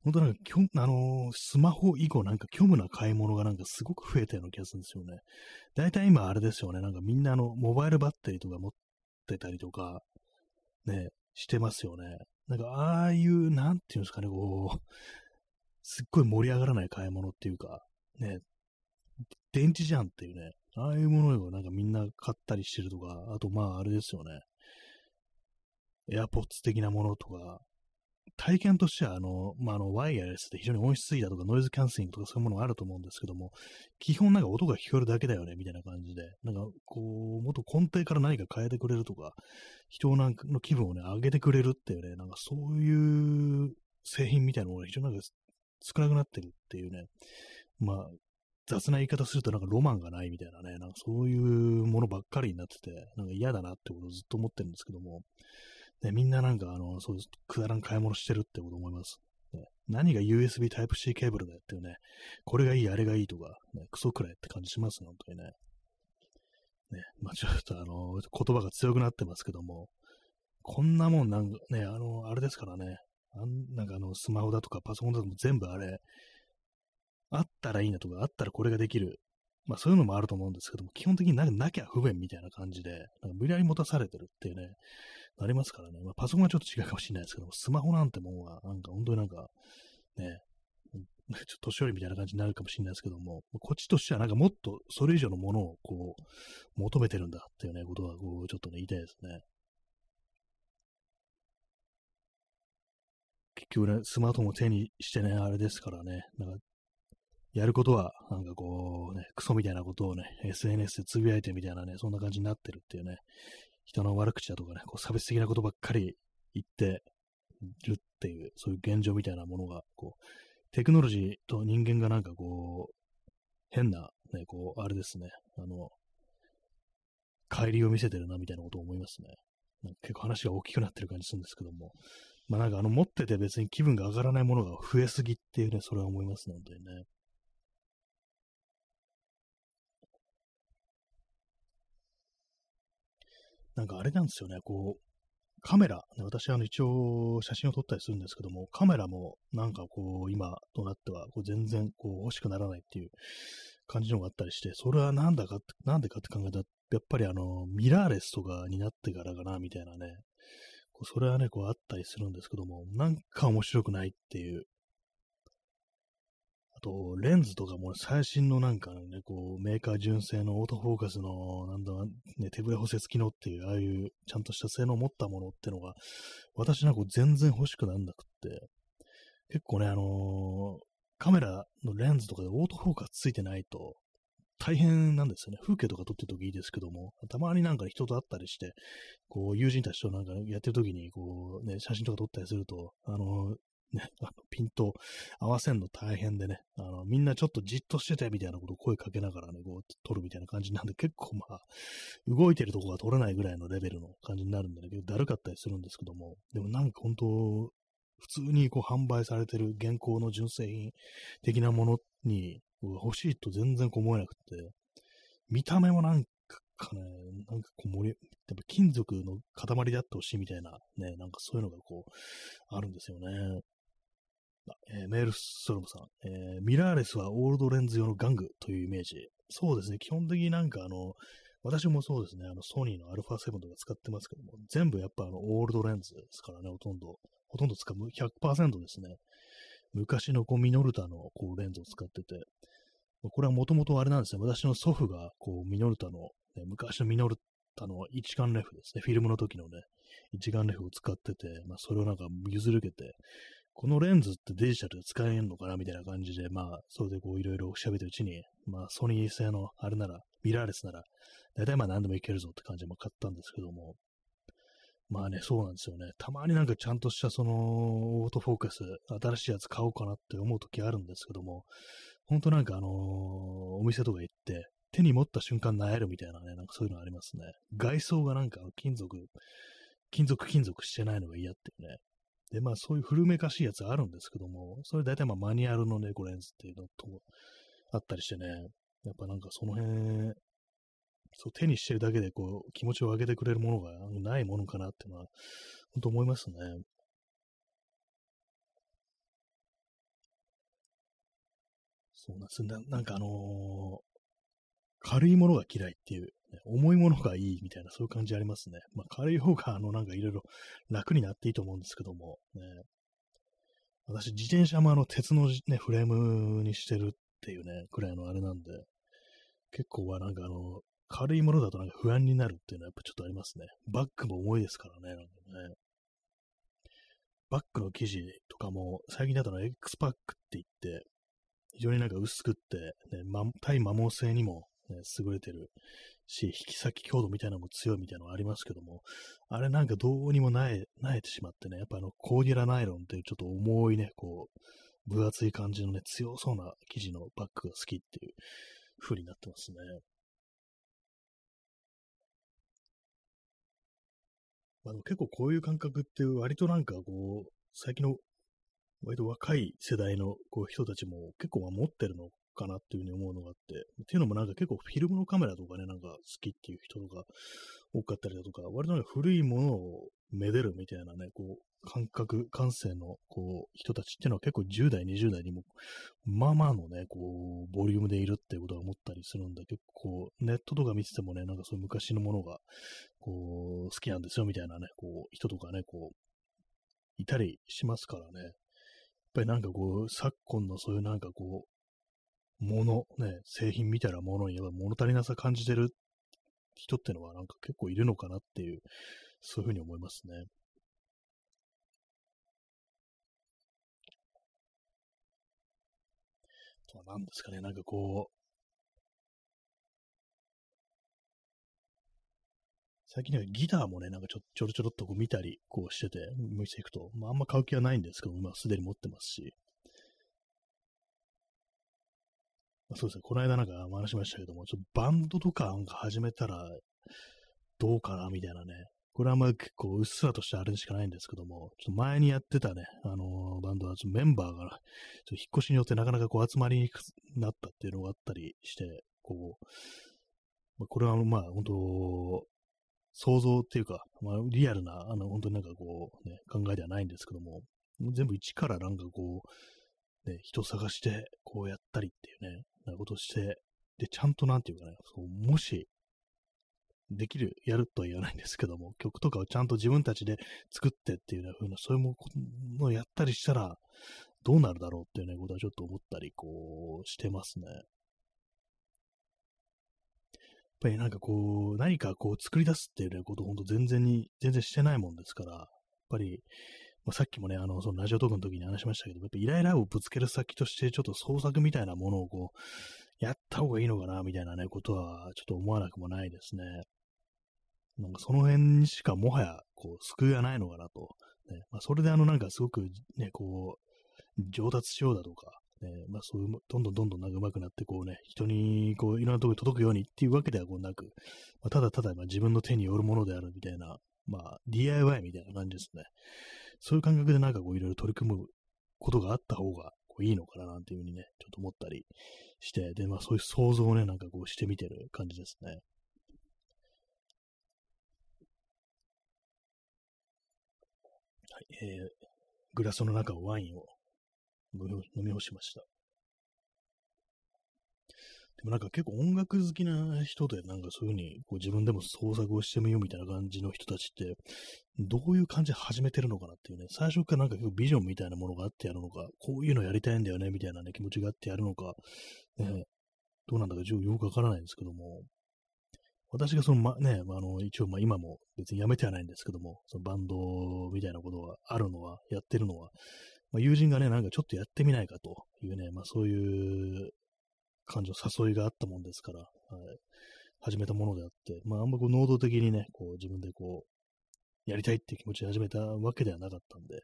本当なんか、きょあのー、スマホ以降なんか虚無な買い物がなんかすごく増えたような気がするんですよね。大体今あれですよね、なんかみんなあの、モバイルバッテリーとか持ってたりとか、ね、してますよね。なんかああいう、なんていうんですかね、こう、すっごい盛り上がらない買い物っていうか、ね、電池じゃんっていうね、ああいうものをなんかみんな買ったりしてるとか、あとまああれですよね、エアポッツ的なものとか、体験としては、あの、まあ、あの、ワイヤレスで非常に音質いいだとか、ノイズキャンセリングとかそういうものがあると思うんですけども、基本なんか音が聞こえるだけだよね、みたいな感じで、なんか、こう、もっと根底から何か変えてくれるとか、人なんかの気分をね、上げてくれるっていうね、なんかそういう製品みたいなものが非常になんか少なくなってるっていうね、まあ、雑な言い方するとなんかロマンがないみたいなね、なんかそういうものばっかりになってて、なんか嫌だなってことをずっと思ってるんですけども、ね、みんななんかあの、そうくだらん買い物してるってこと思います。ね、何が USB Type-C ケーブルだよっていうね、これがいい、あれがいいとか、ね、クソくらいって感じしますね、本当にね。ね、まあちょっとあの、言葉が強くなってますけども、こんなもんなんかね、あの、あれですからね、あんなんかあの、スマホだとかパソコンだとかも全部あれ、あったらいいなとか、あったらこれができる。まあそういうのもあると思うんですけども、基本的にななきゃ不便みたいな感じで、なんか無理やり持たされてるっていうね、なりますからね。まあパソコンはちょっと違うかもしれないですけども、スマホなんてもんは、なんか本当になんか、ね、ちょっと年寄りみたいな感じになるかもしれないですけども、こっちとしてはなんかもっとそれ以上のものをこう、求めてるんだっていうね、ことはこう、ちょっとね、言いたいですね。結局ね、スマートフォンを手にしてね、あれですからね、なんか、やることは、なんかこうね、クソみたいなことをね、SNS でつぶやいてみたいなね、そんな感じになってるっていうね、人の悪口だとかね、こう差別的なことばっかり言ってるっていう、そういう現状みたいなものが、こう、テクノロジーと人間がなんかこう、変な、ね、こう、あれですね、あの、帰りを見せてるなみたいなことを思いますね。なんか結構話が大きくなってる感じするんですけども、まあなんかあの持ってて別に気分が上がらないものが増えすぎっていうね、それは思いますのでね。なんかあれなんですよね、こう、カメラ、私はあの一応写真を撮ったりするんですけども、カメラもなんかこう今となってはこう全然こう欲しくならないっていう感じのがあったりして、それはなんだか、なんでかって考えたら、やっぱりあのミラーレスとかになってからかなみたいなね、それはね、こうあったりするんですけども、なんか面白くないっていうと、レンズとかも最新のなんかね、こう、メーカー純正のオートフォーカスの、なんだ、ね、手ぶれ補正付きのっていう、ああいうちゃんとした性能を持ったものってのが、私なんか全然欲しくなんなくって、結構ね、あのー、カメラのレンズとかでオートフォーカスついてないと、大変なんですよね。風景とか撮ってる時いいですけども、たまになんか人と会ったりして、こう、友人たちとなんかやってる時に、こう、ね、写真とか撮ったりすると、あの、ね、あのピント合わせんの大変でね、あの、みんなちょっとじっとしててみたいなことを声かけながらね、こう、撮るみたいな感じなんで、結構まあ、動いてるとこが撮れないぐらいのレベルの感じになるんでね、結構だるかったりするんですけども、でもなんか本当、普通にこう販売されてる現行の純正品的なものに欲しいと全然こう思えなくて、見た目もなんかね、なんかこう盛り、やっぱ金属の塊であってほしいみたいなね、なんかそういうのがこう、あるんですよね。えー、メールストロムさん、えー、ミラーレスはオールドレンズ用の玩具というイメージ。そうですね。基本的になんかあの、私もそうですね。あの、ソニーの α7 とか使ってますけども、全部やっぱあの、オールドレンズですからね、ほとんど。ほとんど使う、100%ですね。昔のこう、ミノルタのこう、レンズを使ってて、これはもともとあれなんですね。私の祖父が、こう、ミノルタの、ね、昔のミノルタの一眼レフですね。フィルムの時のね、一眼レフを使ってて、まあ、それをなんか譲り受けて、このレンズってデジタルで使えんのかな？みたいな感じで、まあ、それでこういろいろ調べてるうちに、まあ、ソニー製のあれなら、ミラーレスなら、大体まあ何でもいけるぞって感じで買ったんですけども、まあね、そうなんですよね。たまになんかちゃんとしたその、オートフォーカス、新しいやつ買おうかなって思う時あるんですけども、ほんとなんかあのー、お店とか行って、手に持った瞬間萎えるみたいなね、なんかそういうのありますね。外装がなんか金属、金属金属してないのが嫌っていうね、で、まあそういう古めかしいやつあるんですけども、それ大体まあマニュアルのね、こレンズっていうのとあったりしてね、やっぱなんかその辺、そう手にしてるだけでこう気持ちを上げてくれるものがないものかなっていうのは、本当思いますね。そうなんですななんかあのー、軽いものが嫌いっていう重いものがいいみたいな、そういう感じありますね。まあ、軽い方が、あの、なんかいろいろ楽になっていいと思うんですけども、ね、私、自転車もあの、鉄のね、フレームにしてるっていうね、くらいのあれなんで、結構はなんかあの、軽いものだとなんか不安になるっていうのはやっぱちょっとありますね。バッグも重いですからね、なんかね。バッグの生地とかも、最近だとの X パックって言って、非常になんか薄くって、ね、対摩耗性にも、ね、優れてるし、引き先強度みたいなのも強いみたいなのありますけども、あれなんかどうにもなえ、なえてしまってね、やっぱあの、コーディラナイロンっていうちょっと重いね、こう、分厚い感じのね、強そうな生地のバッグが好きっていう風になってますね。まあ、結構こういう感覚って割となんかこう、最近の割と若い世代のこう人たちも結構持ってるのかなっていうふうに思うのがあって、っていうのもなんか結構フィルムのカメラとかね、なんか好きっていう人とか多かったりだとか、割となんか古いものをめでるみたいなね、こう、感覚、感性のこう人たちっていうのは結構10代、20代にも、まあまあのね、こう、ボリュームでいるっていうことは思ったりするんで、結構ネットとか見ててもね、なんかそういう昔のものが、こう、好きなんですよみたいなね、こう、人とかね、こう、いたりしますからね。やっぱりなんかこう、昨今のそういうなんかこう、もの、ね、製品みたいなものにやっぱ物足りなさ感じてる人ってのはなんか結構いるのかなっていう、そういうふうに思いますね。とは何ですかね、なんかこう、最近ね、ギターもね、なんかちょちょろちょろっとこう見たりこうしてて、見せていくと、まあ、あんま買う気はないんですけど、今すでに持ってますし、まあ、そうですね、この間なんか話しましたけども、ちょっとバンドとかなんか始めたらどうかなみたいなね、これはまあ結構うっすらとしたあれしかないんですけども、ちょっと前にやってたね、あのー、バンドはちょっとメンバーが、ちょっと引っ越しによってなかなかこう集まりにくくなったっていうのがあったりして、こう、まあ、これはまあ本当、想像っていうか、まあ、リアルな、あの、本当になんかこう、ね、考えではないんですけども、全部一からなんかこう、ね、人探して、こうやったりっていうね、なことして、で、ちゃんとなんていうかね、そうもし、できる、やるとは言わないんですけども、曲とかをちゃんと自分たちで作ってっていう風な、そういうものをやったりしたら、どうなるだろうっていうね、ことはちょっと思ったり、こう、してますね。やっぱりなんかこう、何かこう作り出すっていうね、ことを本当全然に、全然してないもんですから、やっぱり、まあ、さっきもね、あの、そのラジオトークの時に話しましたけど、やっぱイライラをぶつける先として、ちょっと創作みたいなものをこう、やった方がいいのかな、みたいなね、ことは、ちょっと思わなくもないですね。なんかその辺にしかもはや、こう、救いがないのかなと。ねまあ、それであの、なんかすごくね、こう、上達しようだとか、ね、まあそういう、どんどんどんどんなんか上手くなって、こうね、人にこういろんなところに届くようにっていうわけではこうなく、まあ、ただただまあ自分の手によるものであるみたいな、まあ DIY みたいな感じですね。そういう感覚でなんかこういろいろ取り組むことがあった方がこういいのかななんていうふうにね、ちょっと思ったりして、で、まあそういう想像をね、なんかこうしてみてる感じですね。はい、えー、グラスの中をワインを飲み干しました。でもなんか結構音楽好きな人で、なんかそういう風にこう自分でも創作をしてみようみたいな感じの人たちって、どういう感じで始めてるのかなっていうね、最初からなんか結構ビジョンみたいなものがあってやるのか、こういうのやりたいんだよねみたいなね、気持ちがあってやるのか、ね、どうなんだかよくわからないんですけども、私がその、ま、ね、あの、一応、ま、今も別にやめてはないんですけども、そのバンドみたいなことがあるのは、やってるのは、まあ、友人がね、なんかちょっとやってみないかというね、まあそういう感じの誘いがあったもんですから、はい、始めたものであって、まああんまこう能動的にね、こう自分でこう、やりたいっていう気持ちで始めたわけではなかったんで、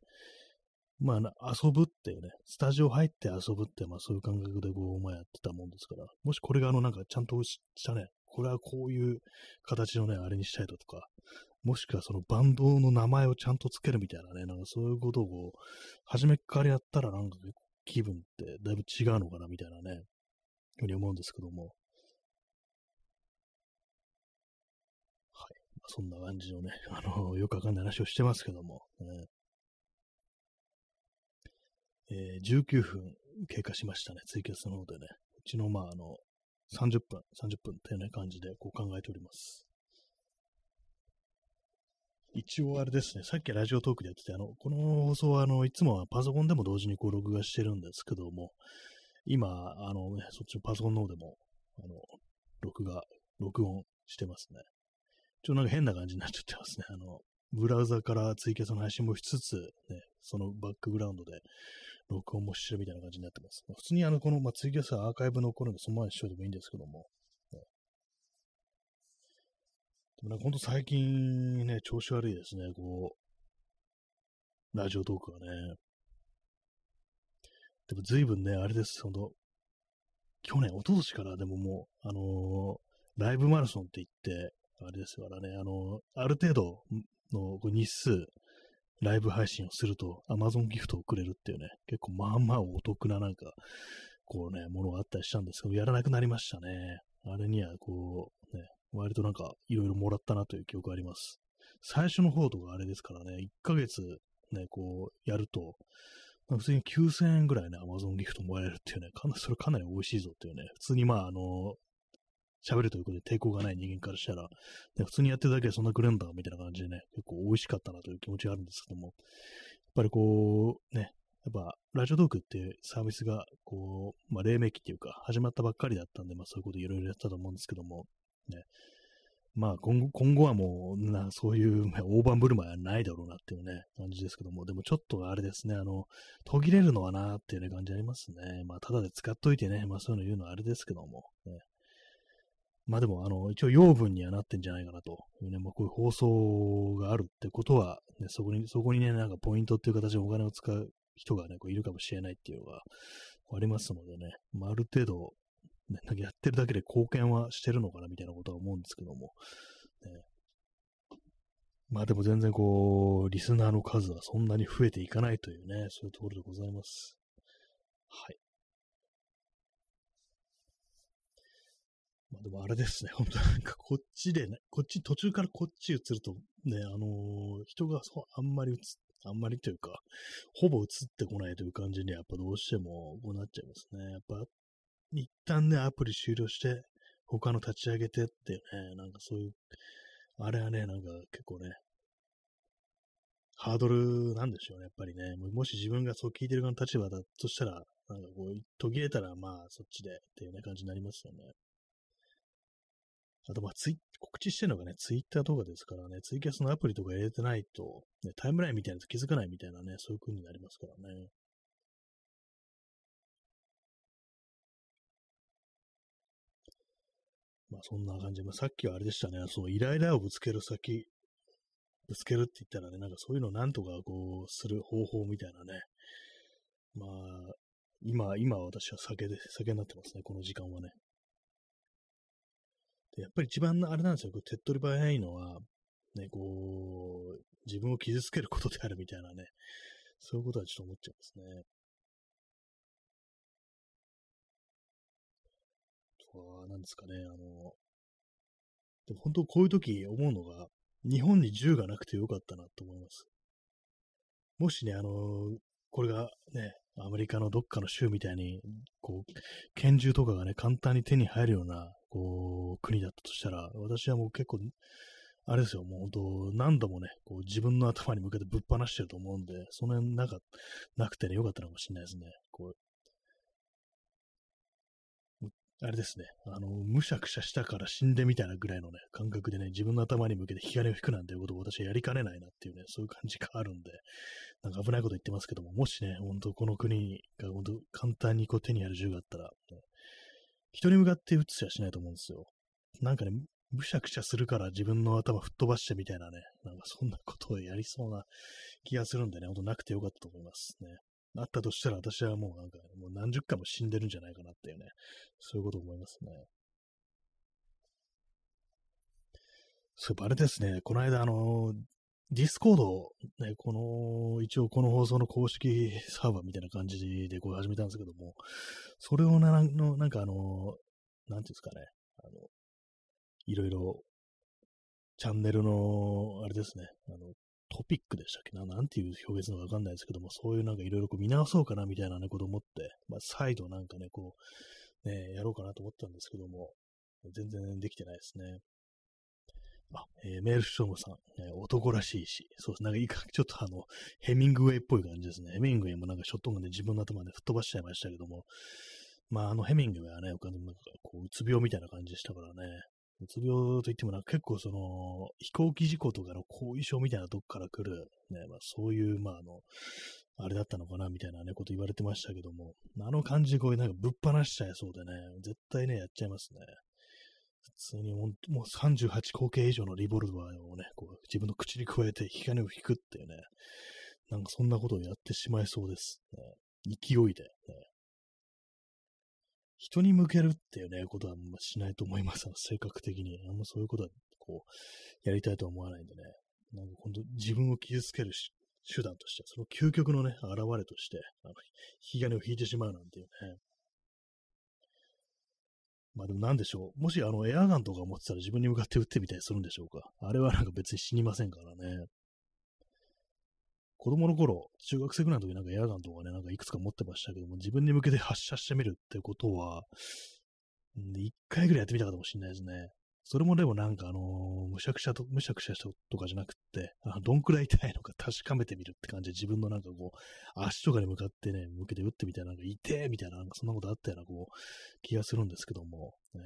まあ遊ぶっていうね、スタジオ入って遊ぶって、まあそういう感覚でこう、まあやってたもんですから、もしこれがあのなんかちゃんとしたね、これはこういう形のね、あれにしたいとか、もしくはそのバンドの名前をちゃんとつけるみたいなね、なんかそういうことを初めからやったらなんか気分ってだいぶ違うのかなみたいなね、ふうに思うんですけども。はい。そんな感じのね、あの、よくわかんない話をしてますけども、ね、えー、19分経過しましたね、ツイキャスの方でね。うちの、まあ、あの、30分、30分っていうね、感じでこう考えております。一応あれですね、さっきラジオトークでやってて、あの、この放送は、あの、いつもはパソコンでも同時にこう録画してるんですけども、今、あのね、そっちのパソコンの方でも、あの、録画、録音してますね。ちょっとなんか変な感じになっちゃってますね。あの、ブラウザからツイキャスの配信もしつつ、ね、そのバックグラウンドで録音もしてるみたいな感じになってます。普通にあの、この、まあ、ツイキャスはアーカイブ残るんで、そのままにしといてもいいんですけども、でもなんかほんと最近ね、調子悪いですね、こう、ラジオトークがね。でも随分ね、あれです、ほんと、去年、一昨年からでももう、あのー、ライブマラソンって言って、あれですからね、あのー、ある程度の日数、ライブ配信をすると、Amazon ギフトをくれるっていうね、結構まあまあお得ななんか、こうね、ものがあったりしたんですけど、やらなくなりましたね。あれには、こう、ね、割となんかいろいろもらったなという記憶があります。最初の方とかあれですからね、1ヶ月ね、こうやると、普通に9000円ぐらいね、Amazon ギフトもらえるっていうね、かなそれかなり美味しいぞっていうね、普通にまあ、あの、喋るということで抵抗がない人間からしたら、ね、普通にやってるだけでそんなくれんだみたいな感じでね、結構美味しかったなという気持ちがあるんですけども、やっぱりこう、ね、やっぱ、ラジオトークっていうサービスが、こう、まあ、黎明期っていうか、始まったばっかりだったんで、まあ、そういうこといろいろやったと思うんですけども、ね。まあ今後今後はもうな、そういう大盤振る舞いはないだろうなっていうね、感じですけども、でもちょっとあれですね、あの、途切れるのはなっていうね、感じありますね。まあ、ただで使っといてね、まあそういうの言うのはあれですけども、ね、まあでも、あの、一応養分にはなってんじゃないかなというね、まあこういう放送があるってことは、ね、そこに、そこにね、なんかポイントっていう形でお金を使う人がね、こういるかもしれないっていうのがありますのでね、まあある程度、ね、なんかやってるだけで貢献はしてるのかなみたいなことは思うんですけども、ね、まあでも全然こう、リスナーの数はそんなに増えていかないというね、そういうところでございます。はい。まあでもあれですね、本当なんかこっちでね、こっち、途中からこっち移ると、ね、あのー、人がそうあんまり映っあんまりというか、ほぼ映ってこないという感じにやっぱどうしてもこうなっちゃいますね。やっぱ一旦ね、アプリ終了して、他の立ち上げてってね、なんかそういう、あれはね、なんか結構ね、ハードルなんでしょうね、やっぱりね。もし自分がそう聞いてる側の立場だとしたら、なんかこう、途切れたら、まあ、そっちでっていうね、感じになりますよね。あと、まあ、ツイ告知してるのがね、ツイッターとかですからね、ツイキャスのアプリとか入れてないと、ね、タイムラインみたいなと気づかないみたいなね、そういう風になりますからね。まあそんな感じ。まあさっきはあれでしたね。そのイライラをぶつける先、ぶつけるって言ったらね、なんかそういうのをなんとかこうする方法みたいなね。まあ、今、今私は酒で、酒になってますね。この時間はね。でやっぱり一番あれなんですよ。手っ取り早いのは、ね、こう、自分を傷つけることであるみたいなね。そういうことはちょっと思っちゃいますね。は、何ですかね、あの、でも本当こういう時思うのが、日本に銃がなくてよかったなと思います。もしね、あの、これがね、アメリカのどっかの州みたいに、こう、拳銃とかがね、簡単に手に入るような、こう、国だったとしたら、私はもう結構、あれですよ、もう本当、何度もね、こう自分の頭に向けてぶっ放してると思うんで、その辺なかなくてね、よかったのかもしれないですね。こうあれですね、あの、むしゃくしゃしたから死んでみたいなぐらいのね、感覚でね、自分の頭に向けて引き金を引くなんていうことを私はやりかねないなっていうね、そういう感じがあるんで、なんか危ないこと言ってますけども、もしね、本当この国が本当簡単にこう手にある銃があったら、ね、人に向かって撃つやしないと思うんですよ。なんかね、むしゃくしゃするから自分の頭吹っ飛ばしてみたいなね、なんかそんなことをやりそうな気がするんでね、ほんとなくてよかったと思いますね。あったとしたら私はもうなんか、もう何十回も死んでるんじゃないかなっていうね、そういうこと思いますね。そうあれですね、この間あの、 Discord、ね、この、一応この放送の公式サーバーみたいな感じでこう始めたんですけども、それをね、のなんかあの、なんていうんですかね、あの、いろいろ、チャンネルの、あれですね、あの、トピックでしたっけ？ななんていう表現なのかわかんないですけども、そういうなんかいろいろ見直そうかなみたいなね、こと思って、まあ、再度なんかね、こう、ね、やろうかなと思ったんですけども、全然できてないですね。あ、えー、メールショーさん、えー、男らしいし、そうです。なんかいいか、ちょっとあの、ヘミングウェイっぽい感じですね。ヘミングウェイもなんかショットガンで自分の頭で吹っ飛ばしちゃいましたけども、まああのヘミングウェイはね、他になんかこう、うつ病みたいな感じでしたからね、うつ病といってもなんか、結構その、飛行機事故とかの後遺症みたいなとこから来る、ね、まあそういう、まああの、あれだったのかな、みたいなね、こと言われてましたけども、あの感じでこういうなんかぶっ放しちゃいそうでね、絶対ね、やっちゃいますね。普通にもうもう38口径以上のリボルバーをね、こう自分の口に加えて引き金を引くっていうね、なんかそんなことをやってしまいそうです。ね、勢いで、ね、人に向けるっていうね、ことはあんましないと思います。性格的に。あんまそういうことは、こう、やりたいとは思わないんでね。なんか本当自分を傷つける手段として、その究極のね、現れとして、あの、引き金を引いてしまうなんていうね。まあでもなんでしょう。もしあのエアガンとか持ってたら自分に向かって撃ってみたりするんでしょうか。あれはなんか別に死にませんからね。子供の頃、中学生ぐらいの時なんかエアガンとかね、なんかいくつか持ってましたけども、自分に向けて発射してみるってことは、一回ぐらいやってみたかもしれないですね。それもでもなんかあのー、むしゃくしゃと、むしゃくしゃとかじゃなくて、あどんくらい痛いのか 確かめてみるって感じで自分のなんかこう、足とかに向かってね、向けて打ってみたいな、なんか痛えみたいな、なんかそんなことあったようなこう、気がするんですけども、ね、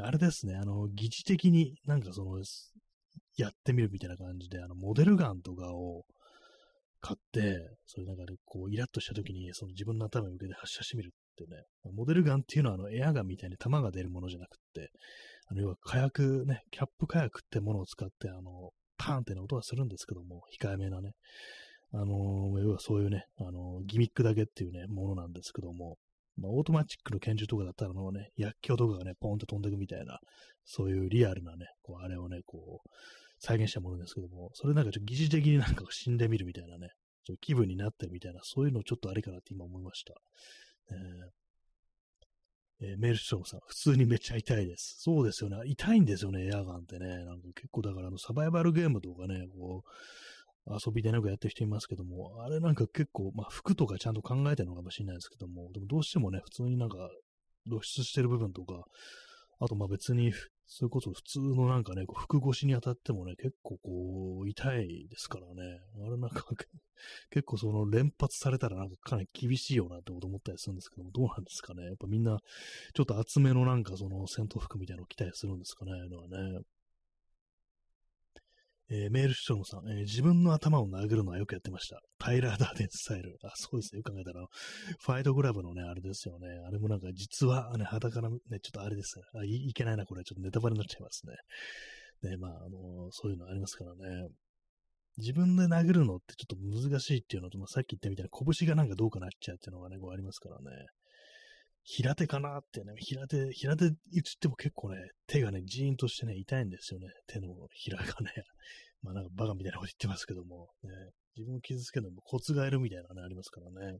あれですね、あの、疑似的になんかその、やってみるみたいな感じで、あの、モデルガンとかを買って、それなんかね、こう、イラッとした時に、その自分の頭に向けて発射してみるってね、モデルガンっていうのは、あの、エアガンみたいに弾が出るものじゃなくって、あの、要は火薬ね、キャップ火薬ってものを使って、あの、パーンってね、音がするんですけども、控えめなね、あの要はそういうね、あのギミックだけっていうね、ものなんですけども、まあ、オートマチックの拳銃とかだったら、あのね、薬莢とかがね、ポンと飛んでいくみたいな、そういうリアルなね、こう、あれをね、こう、再現したものですけども、それなんかちょっと疑似的になんか死んでみるみたいなね、ちょっと気分になってるみたいな、そういうのちょっとありかなって今思いました。えーえー、メルショーさん、普通にめっちゃ痛いです。そうですよね。痛いんですよね、エアガンってね。なんか結構だからあのサバイバルゲームとかね、こう、遊びでなんかやってる人いますけども、あれなんか結構、まあ服とかちゃんと考えてるのかもしれないですけども、でもどうしてもね、普通になんか露出してる部分とか、あとまあ別に、それこそ普通のなんかね、服越しに当たってもね、結構こう、痛いですからね。あれなんか 結構その連発されたらなんかかなり厳しいよなってこと思ったりするんですけども、どうなんですかね。やっぱみんな、ちょっと厚めのなんかその戦闘服みたいなのを着たりするんですかね、のはね。えー、メールションさん、えー、自分の頭を殴るのはよくやってました。タイラー・ダーデンスタイル。あ、そうですね。よく考えたら、ファイトグラブのね、あれですよね。あれもなんか実は、ね、肌からね、ちょっとあれですあい。いけないな、これ。ちょっとネタバレになっちゃいますね。ね、まあ、あのー、そういうのありますからね。自分で殴るのってちょっと難しいっていうのと、まあ、さっき言ったみたいな拳がなんかどうかなっちゃうっていうのがね、こうありますからね。平手かなってね、平手、平手打っても結構ね、手がね、ジーンとしてね、痛いんですよね。手のひらがね。まあなんかバカみたいなこと言ってますけども、ね、自分を傷つけるのもコツがいるみたいなのね、ありますからね。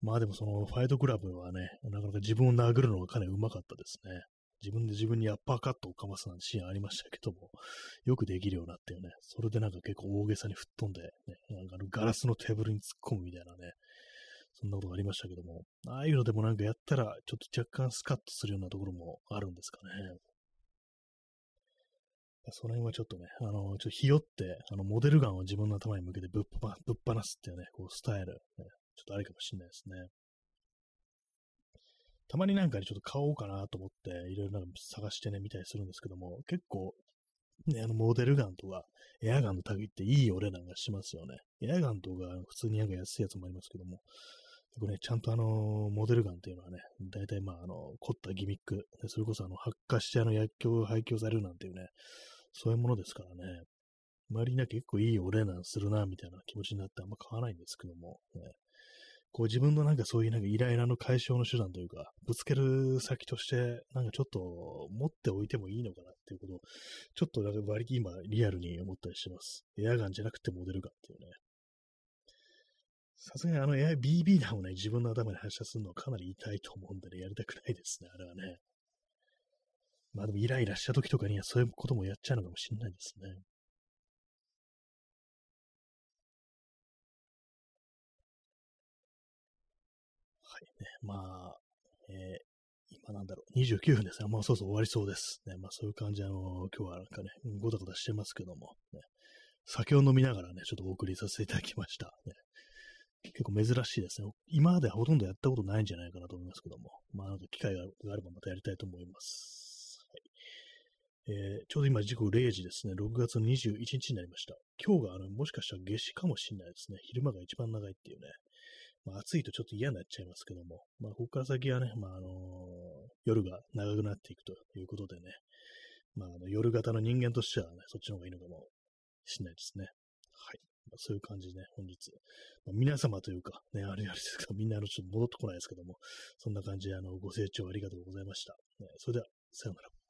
まあでもそのファイトクラブはね、なかなか自分を殴るのがかなり上手かったですね。自分で自分にアッパーカットをかますなんてシーンありましたけども、よくできるようになってよね。それでなんか結構大げさに吹っ飛んで、ね、なんかあのガラスのテーブルに突っ込むみたいなね、そんなことがありましたけども、ああいうのでもなんかやったら、ちょっと若干スカッとするようなところもあるんですかね。その辺はちょっとね、あの、ちょっとひよって、あの、モデルガンを自分の頭に向けてぶっぱぶっ放すっていうね、こう、スタイル、ね、ちょっとありかもしれないですね。たまになんかにちょっと買おうかなと思って、いろいろなんか探してね、見たりするんですけども、結構、ね、あの、モデルガンとか、エアガンの類っていいお値段がしますよね。エアガンとか、普通になんか安いやつもありますけども、結構ね、ちゃんとあの、モデルガンっていうのはね、大体まあ、あの、凝ったギミック、それこそあの、発火してあの、薬莢廃棄されるなんていうね、そういうものですからね。周りには結構いいお値段するな、みたいな気持ちになってあんま買わないんですけども、ね、こう自分のなんかそういうなんかイライラの解消の手段というか、ぶつける先として、なんかちょっと持っておいてもいいのかなっていうことを、ちょっとなんか割り今リアルに思ったりしてます。エアガンじゃなくてモデルガンっていうね。さすがにあの AIBB 弾をね、自分の頭に発射するのはかなり痛いと思うんでね、やりたくないですね、あれはね。まあでもイライラした時とかにはそういうこともやっちゃうのかもしれないですね。はいね。まあ、えー、今なんだろう、29分ですね。もうそろそろ終わりそうです。ね、まあそういう感じで、あの、今日はなんかね、ごたごたしてますけども、ね、酒を飲みながらね、ちょっとお送りさせていただきました。ね、結構珍しいですね。今まではほとんどやったことないんじゃないかなと思いますけども、まあなんか機会があればまたやりたいと思います。はいえー、ちょうど今時刻0時ですね。6月21日になりました。今日があのもしかしたら夏至かもしれないですね。昼間が一番長いっていうね。まあ、暑いとちょっと嫌になっちゃいますけども、まあ、ここから先はね、まあ、あのー、夜が長くなっていくということでね、まあ、あの夜型の人間としてはね、そっちの方がいいのかもしれないですね。はい。まあ、そういう感じでね、本日、まあ、皆様というか、ね、あれあれですけど、みんなあのちょっと戻ってこないですけども、そんな感じであのご清聴ありがとうございました。ね、それでは、さようなら。